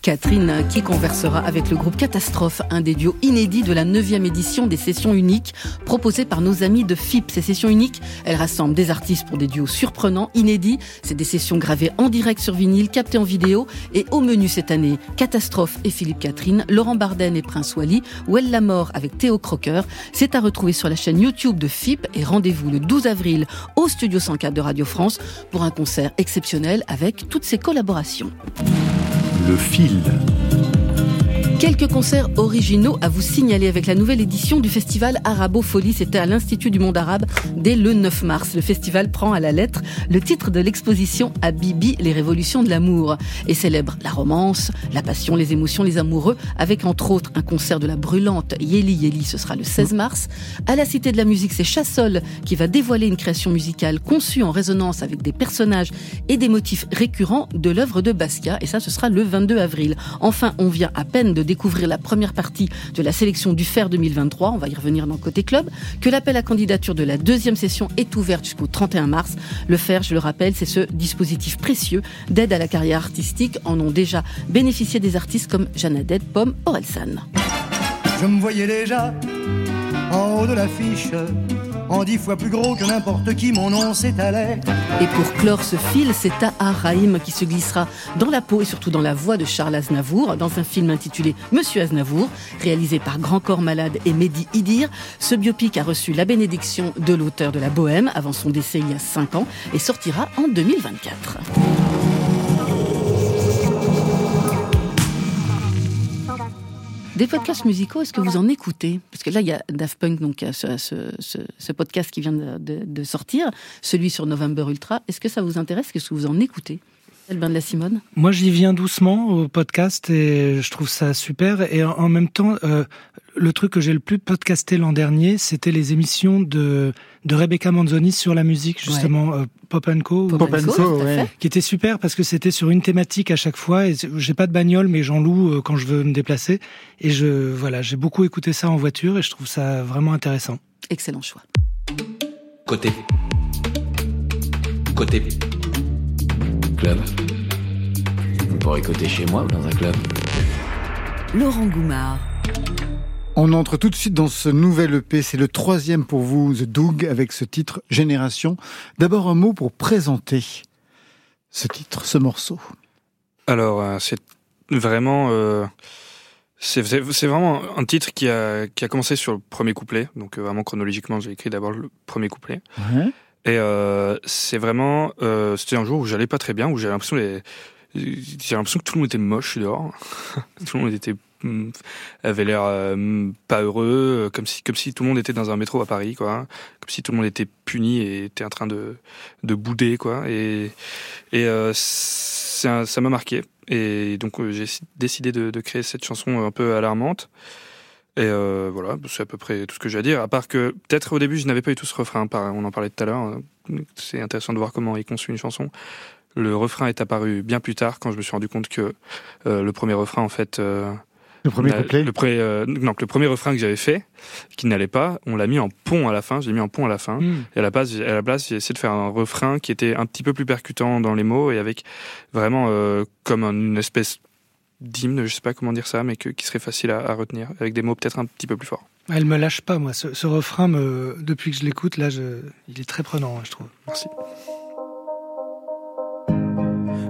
D: Catherine qui conversera avec le groupe Catastrophe, un des duos inédits de la 9e édition des sessions uniques proposées par nos amis de FIP. Ces sessions uniques, elles rassemblent des artistes pour des duos surprenants, inédits. C'est des sessions gravées en direct sur vinyle, captées en vidéo. Et au menu cette année, Catastrophe et Philippe Catherine, Laurent Barden et Prince Wally, Well la mort avec Théo Crocker. C'est à retrouver sur la chaîne YouTube de FIP et rendez-vous le 12 avril au Studio 104 de Radio France pour un concert exceptionnel avec toutes ses collaborations.
C: Le fil.
D: Quelques concerts originaux à vous signaler avec la nouvelle édition du festival Arabo Folie. C'était à l'Institut du monde arabe dès le 9 mars. Le festival prend à la lettre le titre de l'exposition à Bibi, les révolutions de l'amour, et célèbre la romance, la passion, les émotions, les amoureux, avec entre autres un concert de la brûlante Yeli Yeli, ce sera le 16 mars. À la Cité de la Musique, c'est Chassol qui va dévoiler une création musicale conçue en résonance avec des personnages et des motifs récurrents de l'œuvre de Basquiat, et ça, ce sera le 22 avril. Enfin, on vient à peine de découvrir la première partie de la sélection du FER 2023, on va y revenir dans Côté Club, que l'appel à candidature de la deuxième session est ouvert jusqu'au 31 mars. Le FER, je le rappelle, c'est ce dispositif précieux d'aide à la carrière artistique. En ont déjà bénéficié des artistes comme Jeannadette, Pomme, Orelsan.
N: Je me voyais déjà en haut de l'affiche, en dix fois plus gros que n'importe qui, mon nom s'étalait.
D: Et pour clore ce fil, c'est Taha Rahim qui se glissera dans la peau et surtout dans la voix de Charles Aznavour dans un film intitulé Monsieur Aznavour, réalisé par Grand Corps Malade et Mehdi Idir. Ce biopic a reçu la bénédiction de l'auteur de La Bohème avant son décès il y a 5 ans et sortira en 2024. Des podcasts musicaux, est-ce que vous en écoutez? Parce que là, il y a Daft Punk, donc ce, podcast qui vient de- de sortir, celui sur November Ultra. Est-ce que ça vous intéresse? Est-ce que vous en écoutez? Albin de la Simone
F: Moi, j'y viens doucement au podcast et je trouve ça super. Et en, même temps, euh, le truc que j'ai le plus podcasté l'an dernier, c'était les émissions de, de Rebecca Manzoni sur la musique, justement, euh, Pop Co.
C: Pop Pop and Co, ouais.
F: Qui était super parce que c'était sur une thématique à chaque fois. Et j'ai pas de bagnole, mais j'en loue euh, quand je veux me déplacer. Et je, voilà, j'ai beaucoup écouté ça en voiture et je trouve ça vraiment intéressant.
D: Excellent choix.
O: Côté. Côté. Club. Vous pourrez côté chez moi ou dans un club.
A: Laurent Goumard.
C: On entre tout de suite dans ce nouvel EP, c'est le troisième pour vous, The Doug, avec ce titre Génération. D'abord un mot pour présenter ce titre, ce morceau.
E: Alors, euh, c'est vraiment. euh, c'est vraiment un titre qui a, qui a commencé sur le premier couplet. Donc, euh, vraiment chronologiquement, j'ai écrit d'abord le premier couplet.
C: Ouais.
E: Et euh, c'est vraiment. euh, C'était un jour où j'allais pas très bien, où j'avais l'impression les- j'ai l'impression que tout le monde était moche dehors. tout le monde était hum, avait l'air euh, pas heureux, euh, comme si comme si tout le monde était dans un métro à Paris, quoi. Comme si tout le monde était puni et était en train de de bouder, quoi. Et et euh, ça m'a marqué. Et donc j'ai décidé de, de créer cette chanson un peu alarmante. Et euh, voilà, c'est à peu près tout ce que j'ai à dire. À part que peut-être au début je n'avais pas eu tout ce refrain. On en parlait tout à l'heure. euh, C'est intéressant de voir comment il conçut une chanson. Le refrain est apparu bien plus tard quand je me suis rendu compte que euh, le premier refrain en fait. euh,
C: Le premier
E: a-
C: couplet
E: le, premier, euh, non, que le premier refrain que j'avais fait, qui n'allait pas, on l'a mis en pont à la fin. J'ai mis en pont à la fin.
F: Mm.
E: Et à la base, à la place, j'ai essayé de faire un refrain qui était un petit peu plus percutant dans les mots et avec vraiment euh, comme une espèce d'hymne, je sais pas comment dire ça, mais que, qui serait facile à, à retenir, avec des mots peut-être un petit peu plus forts.
F: Elle me lâche pas, moi. Ce, ce refrain, me, depuis que je l'écoute, là, je, il est très prenant, hein, je trouve.
E: Merci.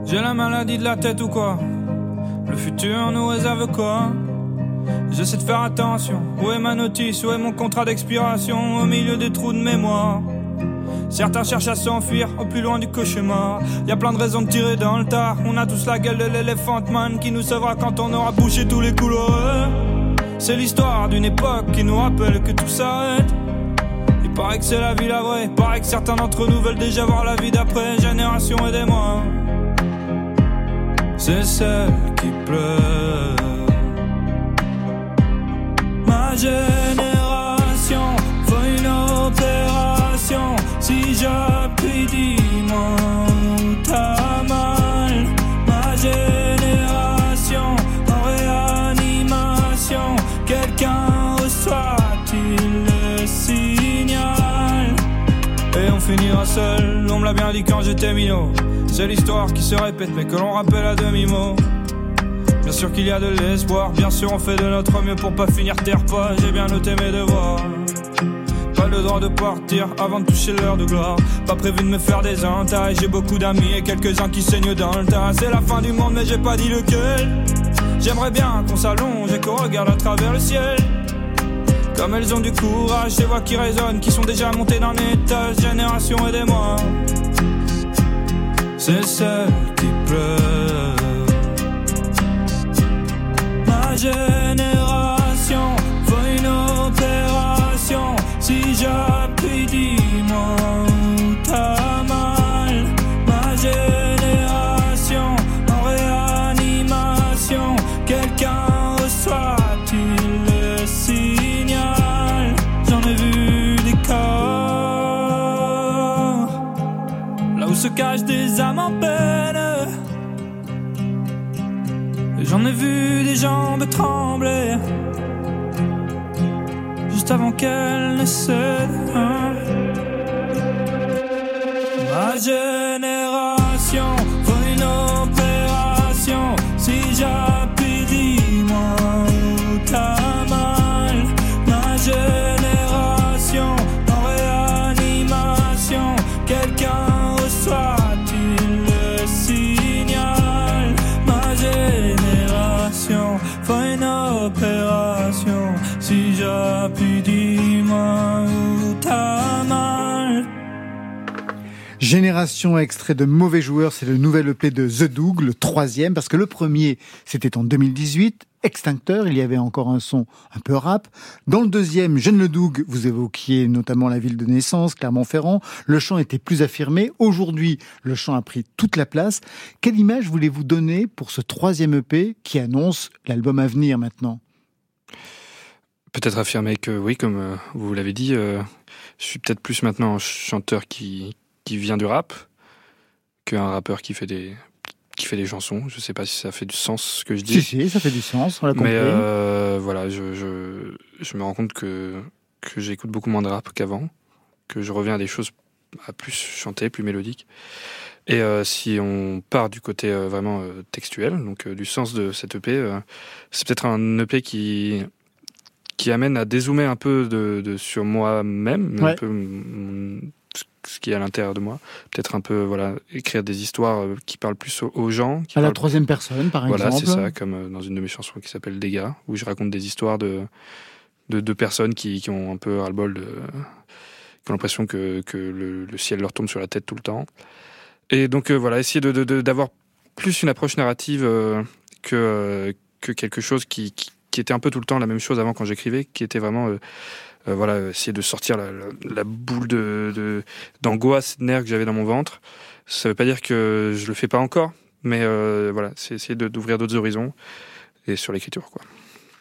G: J'ai la maladie de la tête ou quoi? Le futur nous réserve quoi? J'essaie de faire attention. Où est ma notice? Où est mon contrat d'expiration? Au milieu des trous de mémoire. Certains cherchent à s'enfuir au plus loin du cauchemar. Y a plein de raisons de tirer dans le tas. On a tous la gueule de l'éléphant man qui nous sauvera quand on aura bouché tous les couloirs. C'est l'histoire d'une époque qui nous rappelle que tout s'arrête. Il paraît que c'est la vie la vraie. Paraît que certains d'entre nous veulent déjà voir la vie d'après. Génération, aidez-moi. C'est celle qui pleure. Ma génération fait une opération. Si j'appuie, dis-moi où t'as mal. Ma génération en réanimation. Quelqu'un reçoit-il le signal? Et on finira seul, on me l'a bien dit quand j'étais minot. C'est l'histoire qui se répète, mais que l'on rappelle à demi-mot. Bien sûr qu'il y a de l'espoir, bien sûr on fait de notre mieux pour pas finir terre pas. J'ai bien noté mes devoirs. Le droit de partir avant de toucher l'heure de gloire. Pas prévu de me faire des entailles. J'ai beaucoup d'amis et quelques-uns qui saignent dans le tas. C'est la fin du monde, mais j'ai pas dit lequel. J'aimerais bien qu'on s'allonge et qu'on regarde à travers le ciel. Comme elles ont du courage, ces voix qui résonnent, qui sont déjà montées d'un étage, génération et des. C'est celle qui pleure. Ma génération. Si j'appuie, dis-moi où t'as mal. Ma génération en réanimation. Quelqu'un reçoit-il le signal? J'en ai vu des corps. Là où se cachent des âmes en peine. J'en ai vu des jambes trembler juste avant qu'elles ne cèdent. Ma
C: Génération extrait de Mauvais Joueurs, c'est le nouvel EP de The Doug, le troisième, parce que le premier, c'était en 2018. Extincteur, il y avait encore un son un peu rap. Dans le deuxième, Jeune Le Doug, vous évoquiez notamment la ville de naissance, Clermont-Ferrand. Le chant était plus affirmé. Aujourd'hui, le chant a pris toute la place. Quelle image voulez-vous donner pour ce troisième EP qui annonce l'album à venir maintenant?
E: Peut-être affirmer que oui, comme euh, vous l'avez dit, euh, je suis peut-être plus maintenant un chanteur qui, qui vient du rap qu'un rappeur qui fait des qui fait des chansons. Je sais pas si ça fait du sens ce que je dis.
C: Si, si, ça fait du sens, on l'a compris.
E: Mais euh, voilà, je, je, je me rends compte que, que j'écoute beaucoup moins de rap qu'avant, que je reviens à des choses à plus chantées, plus mélodiques. Et euh, si on part du côté euh, vraiment textuel, donc du sens de cette EP, c'est peut-être un EP qui qui amène à dézoomer un peu de, de sur moi-même,
C: Ouais.
E: un peu mon- ce qui est à l'intérieur de moi. Peut-être un peu voilà écrire des histoires euh, qui parlent plus aux, gens. Qui
C: À la troisième personne, par
E: voilà,
C: exemple.
E: c'est ça, comme euh, dans une de mes chansons qui s'appelle Dégâts, où je raconte des histoires de, de deux personnes qui, qui ont un peu ras-le-bol de. qui ont l'impression que, que le, le ciel leur tombe sur la tête tout le temps. Et donc euh, voilà, essayer de- de- de- d'avoir plus une approche narrative euh, que, euh, que quelque chose qui, qui, qui était un peu tout le temps la même chose avant quand j'écrivais, qui était vraiment. Euh, voilà, essayer de sortir la, la- la boule de, de- d'angoisse, de nerfs que j'avais dans mon ventre. Ça veut pas dire que je le fais pas encore, mais euh, voilà, c'est essayer de- d'ouvrir d'autres horizons et sur l'écriture, quoi.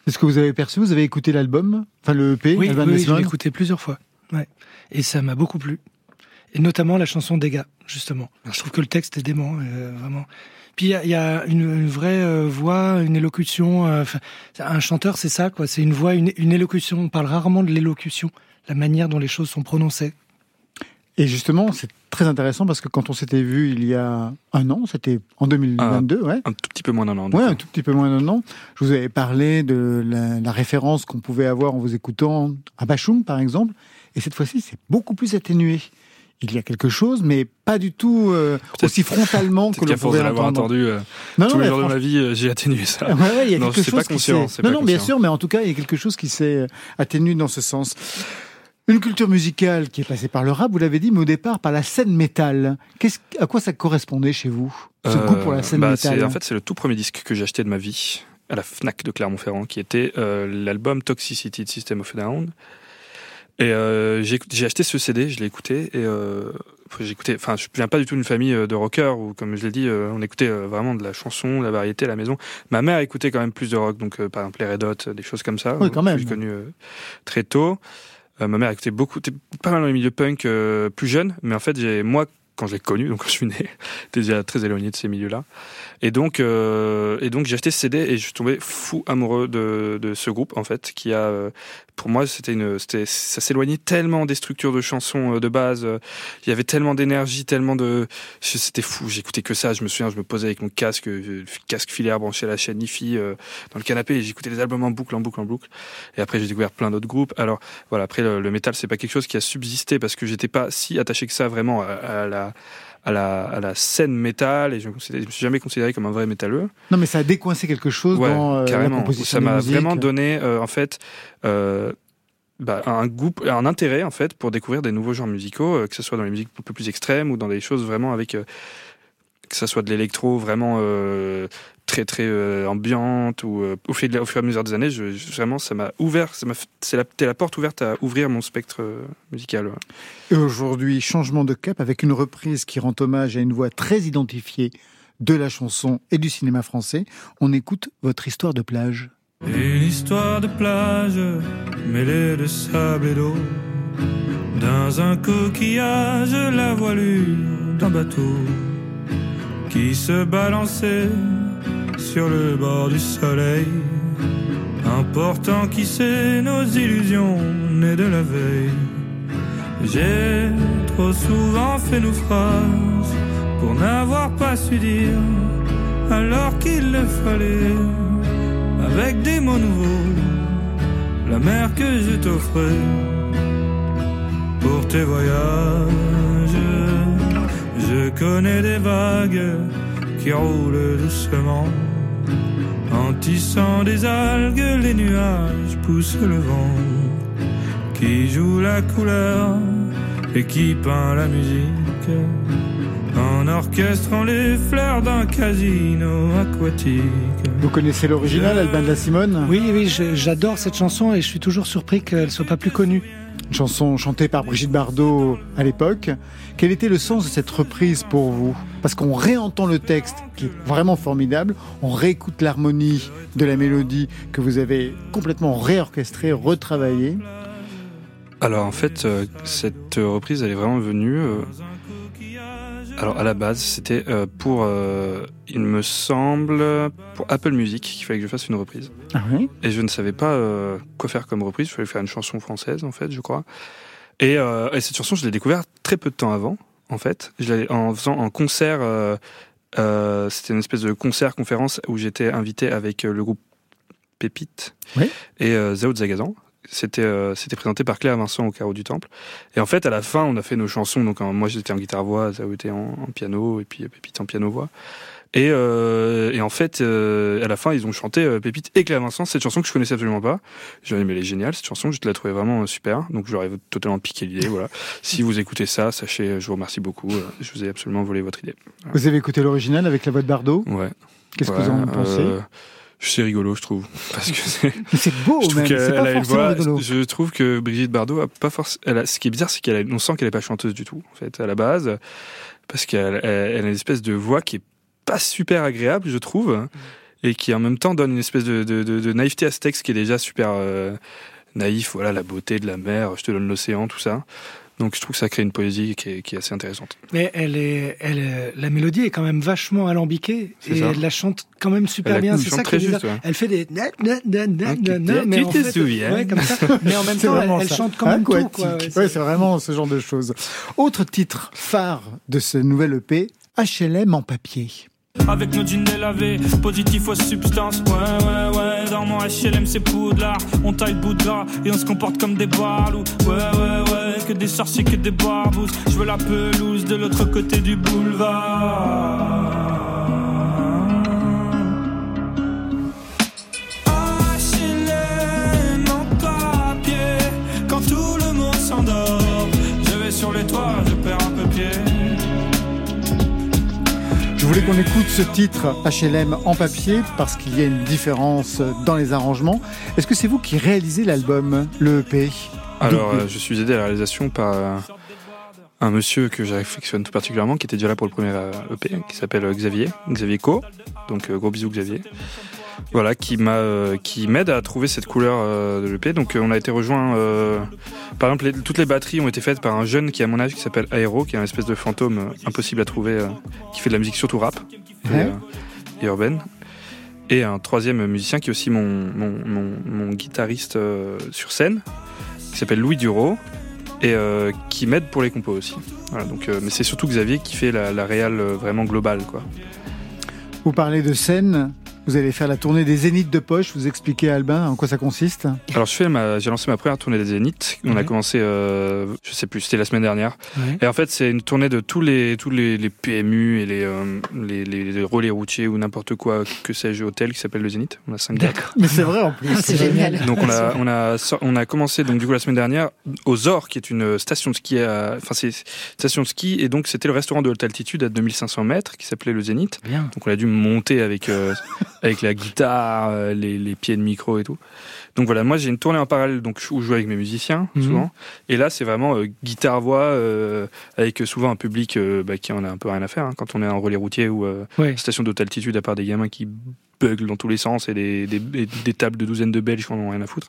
C: Est-ce que vous avez perçu, vous avez écouté l'album Enfin, le EP
F: Oui, oui, oui, je l'ai écouté plusieurs fois. Ouais. Et ça m'a beaucoup plu. Et notamment la chanson Dégâts, justement. Je trouve que le texte est dément, euh, vraiment. Puis il y a, il y a une, une vraie euh, voix, une élocution. euh, un chanteur, c'est ça, quoi. C'est une voix, une, une élocution. On parle rarement de l'élocution, la manière dont les choses sont prononcées.
C: Et justement, c'est très intéressant parce que quand on s'était vu il y a un an, c'était en 2022, ouais.
E: Un tout petit peu moins d'un an.
C: Ouais, un tout petit peu moins d'un an. Je vous avais parlé de la, la référence qu'on pouvait avoir en vous écoutant à Bachung, par exemple. Et cette fois-ci, c'est beaucoup plus atténué. Il y a quelque chose, mais pas du tout euh, aussi frontalement que l'on pouvait
E: l'avoir entendu euh,
C: Non, non,
E: tous les jours de ma vie, euh, j'ai atténué ça.
C: Ouais, ouais, il y a
E: non,
C: quelque chose
E: pas conscient.
C: Non, non, bien sûr, mais en tout cas, il y a quelque chose qui s'est euh, atténué dans ce sens. Une culture musicale qui est passée par le rap, vous l'avez dit, mais au départ par la scène métal. Qu'est-ce, à quoi ça correspondait chez vous Ce
E: Euh,
C: goût pour la scène
E: bah,
C: métal?
E: En fait, c'est le tout premier disque que j'ai acheté de ma vie à la Fnac de Clermont-Ferrand, qui était l'album Toxicity de System of a Down. Et euh, j'ai acheté ce CD, je l'ai écouté et euh, écouté. Enfin, je viens pas du tout d'une famille euh, de rockers où, comme je l'ai dit, euh, on écoutait euh, vraiment de la chanson, de la variété à la maison. Ma mère écoutait quand même plus de rock, donc euh, par exemple les Red Hot, des choses comme ça.
C: Oui, quand même.
E: J'ai connu très tôt. Euh, ma mère écoutait beaucoup, était pas mal dans les milieux punk euh, plus jeune, mais en fait, j'ai moi quand je l'ai connu, donc quand je suis né, déjà très éloigné de ces milieux-là. Et donc, euh, et donc j'ai acheté ce CD et je suis tombé fou amoureux de, de ce groupe en fait, qui a, euh, pour moi, c'était une, c'était, ça s'éloignait tellement des structures de chansons euh, de base. euh, Il y avait tellement d'énergie, tellement de, c'était fou. J'écoutais que ça. Je me souviens, je me posais avec mon casque, euh, casque filaire branché à la chaîne IFI dans le canapé et j'écoutais les albums en boucle, en boucle, en boucle. Et après, j'ai découvert plein d'autres groupes. Alors voilà, après le, le métal, c'est pas quelque chose qui a subsisté parce que j'étais pas si attaché que ça vraiment à la à la, à la scène métal et je je me suis jamais considéré comme un vrai métalleux.
C: Non, mais ça a décoincé quelque chose
E: Ouais,
C: dans euh, la
E: carrément.
C: composition
E: Ça m'a vraiment donné, euh, en fait, euh, bah, un goût, un intérêt, en fait, pour découvrir des nouveaux genres musicaux, euh, que ce soit dans les musiques un peu plus extrêmes ou dans des choses vraiment avec, que ce soit de l'électro vraiment euh, très très euh, ambiante ou euh, au, fil de la- au fur et à mesure des années, je, je- vraiment, ça m'a ouvert, ça m'a, c'est la, la porte ouverte à ouvrir mon spectre euh, musical. ouais.
C: Et aujourd'hui, changement de cap avec une reprise qui rend hommage à une voix très identifiée de la chanson et du cinéma français. On écoute votre histoire de plage.
G: Une histoire de plage mêlée de sable et d'eau. Dans un coquillage, la voilure d'un bateau qui se balançait sur le bord du soleil. Important qui sait nos illusions nées de la veille. J'ai trop souvent fait nos phrases pour n'avoir pas su dire alors qu'il le fallait avec des mots nouveaux. La mer que je t'offrais pour tes voyages. Je connais des vagues qui roulent doucement. En tissant des algues, les nuages poussent le vent qui joue la couleur et qui peint la musique en orchestrant les fleurs d'un casino aquatique.
C: Vous connaissez l'original, Albin de la Simone
F: Oui, oui, j'adore cette chanson et je suis toujours surpris qu'elle soit pas plus connue.
C: Une chanson chantée par Brigitte Bardot à l'époque. Quel était le sens de cette reprise pour vous? Parce qu'on réentend le texte qui est vraiment formidable, on réécoute l'harmonie de la mélodie que vous avez complètement réorchestrée, retravaillée.
E: Alors en fait, euh, cette reprise, elle est vraiment venue. Alors à la base, c'était euh, pour, euh, il me semble, pour Apple Music qu'il fallait que je fasse une reprise.
C: Ah oui
E: Et je ne savais pas euh, quoi faire comme reprise. Il fallait faire une chanson française, en fait, je crois. Et, et cette chanson, je l'ai découverte très peu de temps avant, en fait. Je en faisant un concert. c'était une espèce de concert-conférence où j'étais invité avec le groupe Pépite
C: Oui.
E: et Zao Zagazan. C'était euh, c'était présenté par Claire Vincent au Carreau du Temple. Et en fait, à la fin, on a fait nos chansons. Donc, euh, moi, j'étais en guitare-voix, Zao était en, en piano, et puis euh, Pépite en piano-voix. Et, euh, et en fait, euh, à la fin, ils ont chanté euh, Pépite et Claire Vincent, cette chanson que je connaissais absolument pas. J'ai dit, mais elle est géniale, cette chanson, je la trouvais vraiment euh, super. Donc, j'aurais totalement piqué l'idée, voilà. Si vous écoutez ça, sachez, je vous remercie beaucoup. Je vous ai absolument volé votre idée. Voilà.
C: Vous avez écouté l'original avec la voix de Bardot?
E: Ouais.
C: Qu'est-ce que vous en pensez?
E: C'est rigolo, je trouve. Parce que c'est.
C: Beau
E: Je trouve
C: même, c'est pas forcément
E: voix.
C: rigolo.
E: Je trouve que Brigitte Bardot a pas forcément. Ce qui est bizarre, c'est qu'elle, a- on sent qu'elle est pas chanteuse du tout, en fait, à la base, parce qu'elle elle, elle a une espèce de voix qui est pas super agréable, je trouve, et qui en même temps donne une espèce de, de, de- de naïveté à ce texte qui est déjà super euh, naïf. Voilà, la beauté de la mer, je te donne l'océan, tout ça. Donc je trouve que ça crée une poésie qui est, qui est assez intéressante.
F: Mais elle est, elle, est- la mélodie est quand même vachement alambiquée
E: C'est
F: et
E: ça.
F: elle la chante quand même super
E: Elle
F: bien. C'est ça
E: très
F: qui est bizarre.
E: juste, ouais.
F: Elle fait des na, na, na,
E: tu
F: mais en
E: te
F: fait,
E: souviens.
F: ouais, comme ça. Mais en même temps, elle, chante quand même tout.
C: Aquatique.
F: Quoi. Ouais,
C: Ouais, c'est vraiment ce genre de choses. Autre titre phare de ce nouvel EP, HLM en papier.
G: Avec nos jeans délavés, positif aux substances. Ouais, ouais, ouais, dans mon HLM c'est poudlard. On taille le bout de gras et on se comporte comme des barlous. Ouais, ouais, ouais, que des sorciers, que des barbouzes. Je veux la pelouse de l'autre côté du boulevard. HLM en papier, quand tout le monde s'endort. Je vais sur les toits, je perds un peu pied.
C: Je voulais qu'on écoute ce titre HLM en papier parce qu'il y a une différence dans les arrangements. Est-ce que c'est vous qui réalisez l'album, le EP
E: Alors, euh, je suis aidé à la réalisation par un monsieur que j'affectionne tout particulièrement, qui était déjà là pour le premier euh, EP, qui s'appelle euh, Xavier, Xavier Co. Donc, gros bisous Xavier. Voilà, qui m'a, euh, qui m'aide à trouver cette couleur euh, de l'EP. Donc, euh, on a été rejoint. par exemple, les- toutes les batteries ont été faites par un jeune qui est à mon âge, qui s'appelle Aero, qui est un espèce de fantôme impossible à trouver, qui fait de la musique surtout rap et,
C: Ouais.
E: et urbaine. Et un troisième musicien qui est aussi mon, mon, mon, mon guitariste sur scène, qui s'appelle Louis Duro et euh, qui m'aide pour les compos aussi. Voilà, donc, euh, mais c'est surtout Xavier qui fait la, la réal euh, vraiment globale. Quoi.
C: Vous parlez de scène, vous allez faire la tournée des Zéniths de poche, vous expliquez à Albin en quoi ça consiste
E: Alors je fais ma, j'ai lancé ma première tournée des Zéniths. On a commencé, euh, je sais plus, c'était la semaine dernière.
F: Ouais.
E: Et en fait, c'est une tournée de tous les tous les, les PMU et les, euh, les, les, les relais routiers ou n'importe quoi que sais-je hôtel qui s'appelle le Zénith. On a cinq dates.
C: Mais c'est vrai en plus.
D: Ah, c'est génial.
E: Donc on a on a on a commencé donc du coup la semaine dernière au Zor qui est une station de ski à- enfin c'est une station de ski et donc c'était le restaurant de haute altitude à 2500 mètres qui s'appelait le Zénith.
F: Bien.
E: Donc on a dû monter avec euh, avec la guitare, euh, les, les pieds de micro et tout. Donc voilà, moi j'ai une tournée en parallèle donc où je joue avec mes musiciens
F: Mhm.
E: souvent. Et là c'est vraiment euh, guitare voix euh, avec souvent un public euh, bah, qui en a un peu rien à faire hein, quand on est en relais routier ou euh,
F: Ouais.
E: station d'haute altitude à part des gamins qui buglent dans tous les sens et des, des, et des tables de douzaines de Belges qui en ont rien à foutre.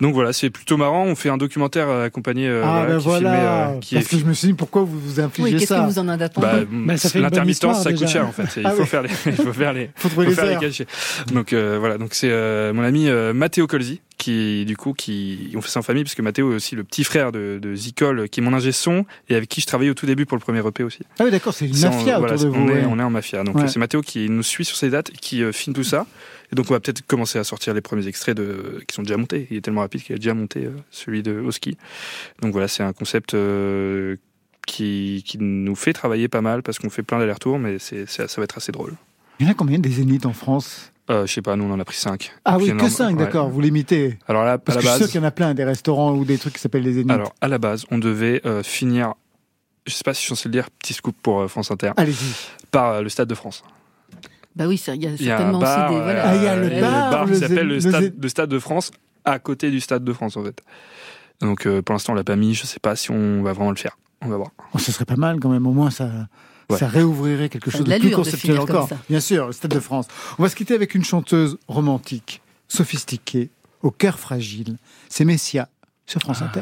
E: Donc voilà, c'est plutôt marrant. On fait un documentaire euh, accompagné euh,
C: ah ben
E: qui est
C: voilà,
E: euh, qui
C: parce
E: est
C: que je me suis dit pourquoi vous vous infligez
D: Oui, qu'est-ce
C: ça
D: que vous en avez attendu
E: Bah,
F: Mais ça fait une bonne
E: L'intermittence, ça coûte cher en fait. Il
C: Ah
E: faut
C: oui.
E: faire les, il faut faire les,
C: Faut
E: faut
C: les
E: faire les cachets. Donc euh, voilà, donc c'est euh, mon ami euh, Matteo Colzi qui du coup qui on fait ça en famille parce que Matteo est aussi le petit frère de, de Zicol qui est mon ingé son et avec qui je travaillais au tout début pour le premier EP aussi.
C: Ah oui d'accord, c'est une
E: C'est en-
C: mafia
E: voilà,
C: autour de
E: on
C: vous.
E: est,
C: ouais.
E: on est en mafia. Donc
C: Ouais.
E: c'est Mathéo qui nous suit sur ces dates, qui euh, filme tout ça. Et donc on va peut-être commencer à sortir les premiers extraits de, qui sont déjà montés. Il est tellement rapide qu'il a déjà monté euh, celui de Oski. Donc voilà, c'est un concept euh, qui, qui nous fait travailler pas mal parce qu'on fait plein d'allers-retours, mais c'est, ça va être assez drôle.
C: Il y en a combien des zéniths en France?
E: Euh, je sais pas, nous on en a pris 5.
C: Ah oui, que 5, d'accord, vous limitez.
E: Alors là, à
C: Parce
E: la
C: que je suis sûr
E: base,
C: qu'il y en a plein, des restaurants ou des trucs qui s'appellent les zéniths.
E: alors à la base, on devait euh, finir. Je sais pas si je suis censé le dire, petit scoop pour euh, France Inter,
C: Allez-y.
E: par le Stade de France.
D: Bah oui, il y a
E: Il y a
D: certainement
E: bar,
D: aussi des.
E: euh,
D: Voilà.
C: Ah, il y a le
E: il y a
C: bar, le
E: qui s'appelle le,
C: le
E: stade, le de France, à côté du Stade de France en fait. Donc euh, pour l'instant on l'a pas mis, je sais pas si on va vraiment le faire. On va voir.
C: Oh, ce serait pas mal quand même, au moins ça,
E: Ouais.
C: ça réouvrirait quelque chose
D: de
C: de, plus
D: de
C: conceptuel encore. Bien sûr, le Stade de France. On va se quitter avec une chanteuse romantique, sophistiquée, au cœur fragile. C'est Messia sur France Inter.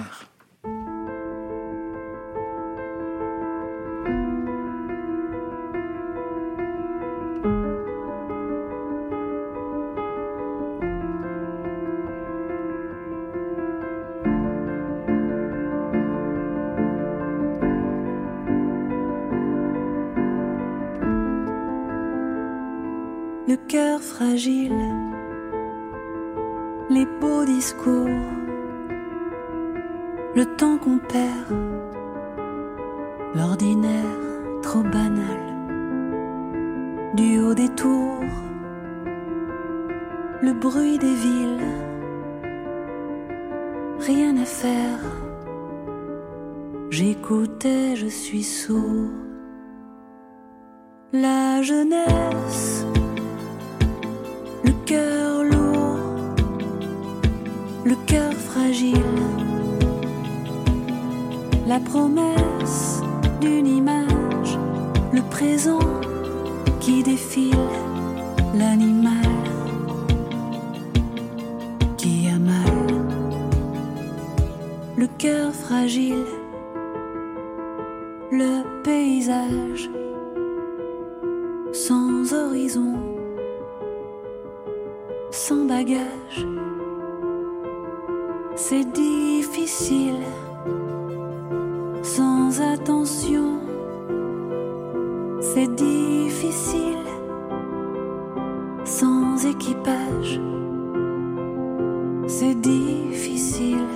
P: C'est difficile.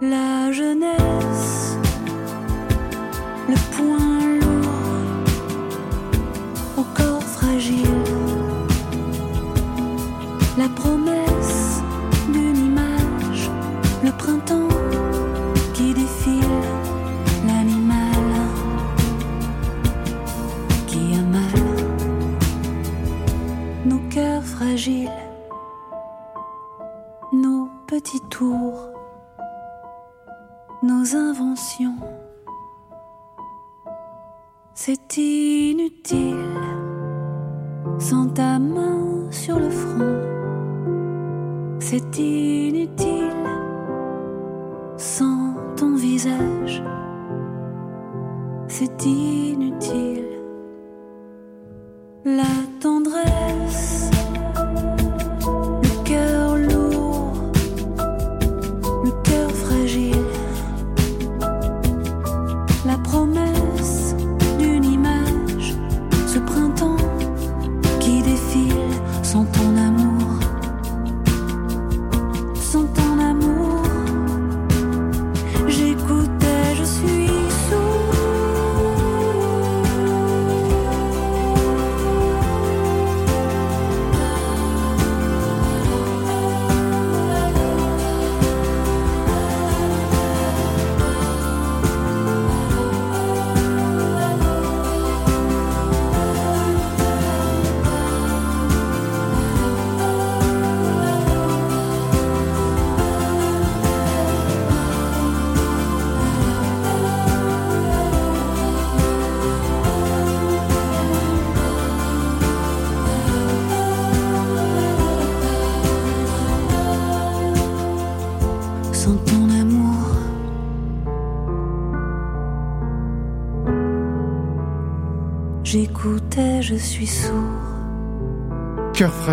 P: La jeunesse,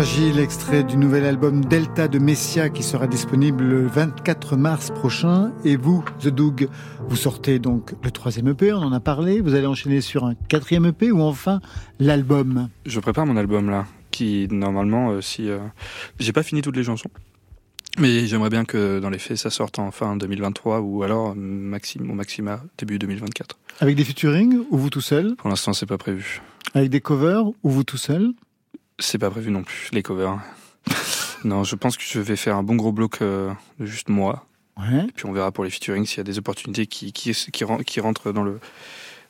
P: fragile,
C: extrait du nouvel album Delta de Messia qui sera disponible le 24 mars prochain. Et vous, The Doug, vous sortez donc le troisième EP, on en a parlé. Vous allez enchaîner sur un quatrième EP ou enfin l'album?
E: Je prépare mon album là, qui normalement, euh, si. euh, J'ai pas fini toutes les chansons. Mais j'aimerais bien que dans les faits ça sorte en fin 2023 ou alors maximum, au maxima début 2024.
C: Avec des featuring ou vous tout seul?
E: Pour l'instant c'est pas prévu.
C: Avec des covers ou vous tout seul?
E: C'est pas prévu non plus, les covers. non, je pense que je vais faire un bon gros bloc euh, de juste moi.
C: Ouais.
E: Puis on verra pour les featuring s'il y a des opportunités qui, qui, qui, ren- qui rentrent dans, le,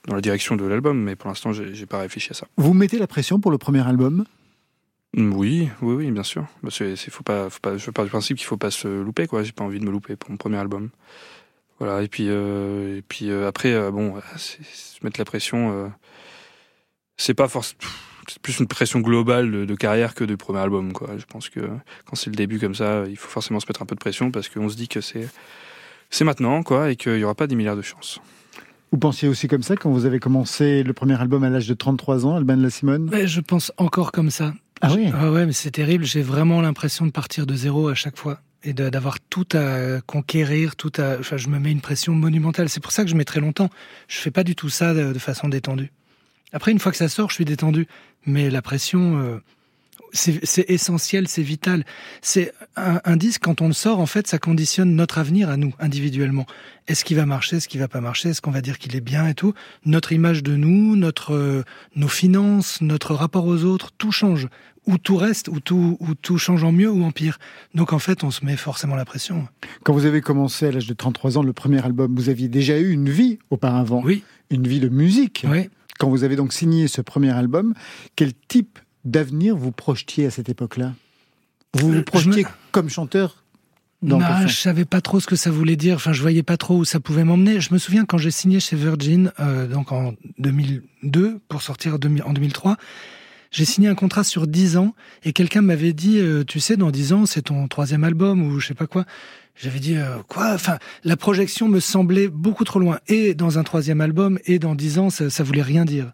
E: dans la direction de l'album. Mais pour l'instant, j'ai pas réfléchi à ça.
C: Vous mettez la pression pour le premier album?
E: Mm, Oui, oui, oui, bien sûr. Que c'est- faut pas, faut pas, je pars du principe qu'il faut pas se louper, quoi. J'ai pas envie de me louper pour mon premier album. Voilà. Et puis, euh, et puis euh, après, euh, bon, se mettre la pression, c'est pas forcément. C'est plus une pression globale de, de carrière que de premier album, quoi. Je pense que quand c'est le début comme ça, il faut forcément se mettre un peu de pression parce qu'on se dit que c'est, c'est maintenant, quoi, et qu'il y aura pas 10 milliards de chances.
C: Vous pensiez aussi comme ça quand vous avez commencé le premier album à l'âge de 33 ans, Alban de la Simone?
F: Mais je pense encore comme ça.
C: Ah oui?
F: Ah ouais, mais c'est terrible. J'ai vraiment l'impression de partir de zéro à chaque fois et de- d'avoir tout à conquérir, tout à. Enfin, je me mets une pression monumentale. C'est pour ça que je mets très longtemps. Je fais pas du tout ça de, de façon détendue. Après, une fois que ça sort, je suis détendu. Mais la pression, euh, c'est essentiel, c'est vital. C'est un, un disque quand on le sort, en fait, ça conditionne notre avenir à nous individuellement. Est-ce qu'il va marcher, est-ce qu'il va pas marcher, est-ce qu'on va dire qu'il est bien et tout? Notre image de nous, notre euh, nos finances, notre rapport aux autres, tout change. Ou tout reste, ou tout, ou tout change en mieux ou en pire. Donc en fait, on se met forcément la pression.
C: Quand vous avez commencé à l'âge de 33 ans le premier album, vous aviez déjà eu une vie auparavant
F: Oui.
C: Une vie de musique
F: Oui.
C: Quand vous avez donc signé ce premier album, quel type d'avenir vous projetiez à cette époque-là? Vous vous projetiez comme chanteur dans
F: non,
C: quel
F: je savais pas trop ce que ça voulait dire. Enfin, je voyais pas trop où ça pouvait m'emmener. Je me souviens quand j'ai signé chez Virgin, euh, donc en 2002 pour sortir en 2003. J'ai signé un contrat sur 10 ans et quelqu'un m'avait dit, euh, tu sais, dans 10 ans, c'est ton troisième album ou je sais pas quoi. J'avais dit, euh, quoi? Enfin, la projection me semblait beaucoup trop loin. Et dans un troisième album et dans 10 ans, ça, ça voulait rien dire.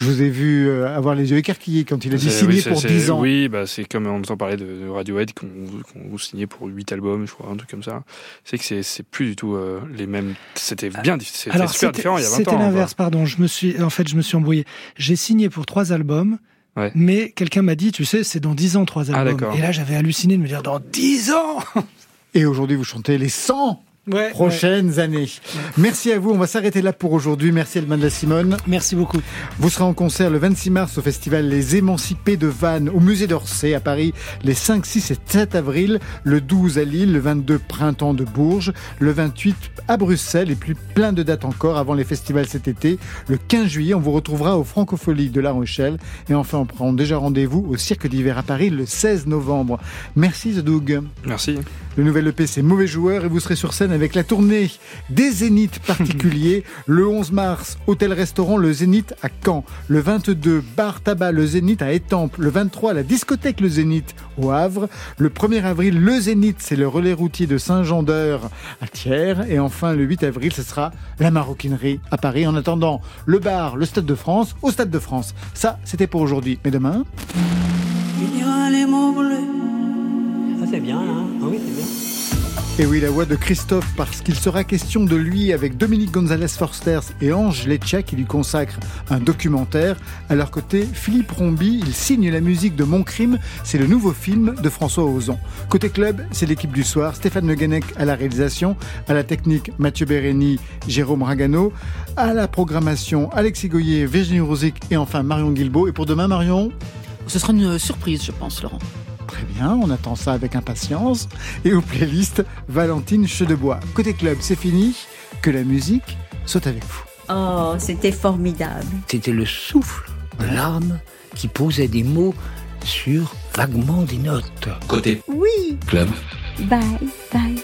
C: Je vous ai vu euh, avoir les yeux écarquillés quand il a dit signer
E: oui, c'est-
C: pour
E: c'est-
C: 10 ans.
E: Oui, bah, c'est comme on entend parler de, de Radiohead qu'on qu'on signait pour 8 albums, je crois, un truc comme ça. C'est que c'est- plus du tout euh, les mêmes. C'était bien, c'était
F: Alors,
E: super différent il y a 20 ans.
F: c'était l'inverse, pardon. Je me suis, en fait, je me suis embrouillé. J'ai signé pour trois albums.
E: Ouais.
F: Mais quelqu'un m'a dit, tu sais, c'est dans 10 ans trois
C: Ah,
F: albums. et là, j'avais halluciné de me dire, dans 10 ans?
C: Et aujourd'hui, vous chantez les 100
F: Ouais,
C: prochaines années. Merci à vous. On va s'arrêter là pour aujourd'hui. Merci Alban de la Simone.
F: Merci beaucoup.
C: Vous serez en concert le 26 mars au festival Les Émancipés de Vannes, au musée d'Orsay à Paris, les 5, 6 et 7 avril, le 12 à Lille, le 22 printemps de Bourges, le 28 à Bruxelles et puis plein de dates encore avant les festivals cet été. Le 15 juillet, on vous retrouvera au Francofolie de La Rochelle et enfin on prend déjà rendez-vous au Cirque d'hiver à Paris le 16 novembre. Merci The Doug.
E: Merci.
C: Le nouvel EP, c'est Mauvais Joueur et vous serez sur scène avec la tournée des Zéniths particuliers. le 11 mars, hôtel-restaurant Le Zénith à Caen. Le 22, bar tabac Le Zénith à Étampes. Le 23, la discothèque Le Zénith au Havre. Le 1er avril, Le Zénith, c'est le relais routier de Saint-Jean-d'Eure à Thiers. Et enfin, le 8 avril, ce sera la maroquinerie à Paris. En attendant, le bar, le Stade de France, au Stade de France. Ça, c'était pour aujourd'hui. Mais demain...
Q: Il ira les mots bleus. Ça c'est bien, hein Ah oui, c'est bien.
C: Et oui, la voix de Christophe, parce qu'il sera question de lui avec Dominique Gonzalez Forsters et Ange Leccia qui lui consacre un documentaire. À leur côté, Philippe Rombi, il signe la musique de Mon Crime, c'est le nouveau film de François Ozon. Côté club, c'est l'équipe du soir, Stéphane Le à la réalisation, à la technique Mathieu Bérény, Jérôme Ragano, à la programmation Alexis Goyer, Virginie Rosic et enfin Marion Guilbault. Et pour demain, Marion?
D: Ce sera une surprise, je pense, Laurent.
C: Très bien, on attend ça avec impatience. Et aux playlists, Valentine Chedebois. Côté club, c'est fini. Que la musique soit avec vous.
R: Oh, c'était formidable.
S: C'était le souffle de l'âme qui posait des mots sur vaguement des notes.
O: Côté
R: Oui.
O: club.
R: Bye, bye.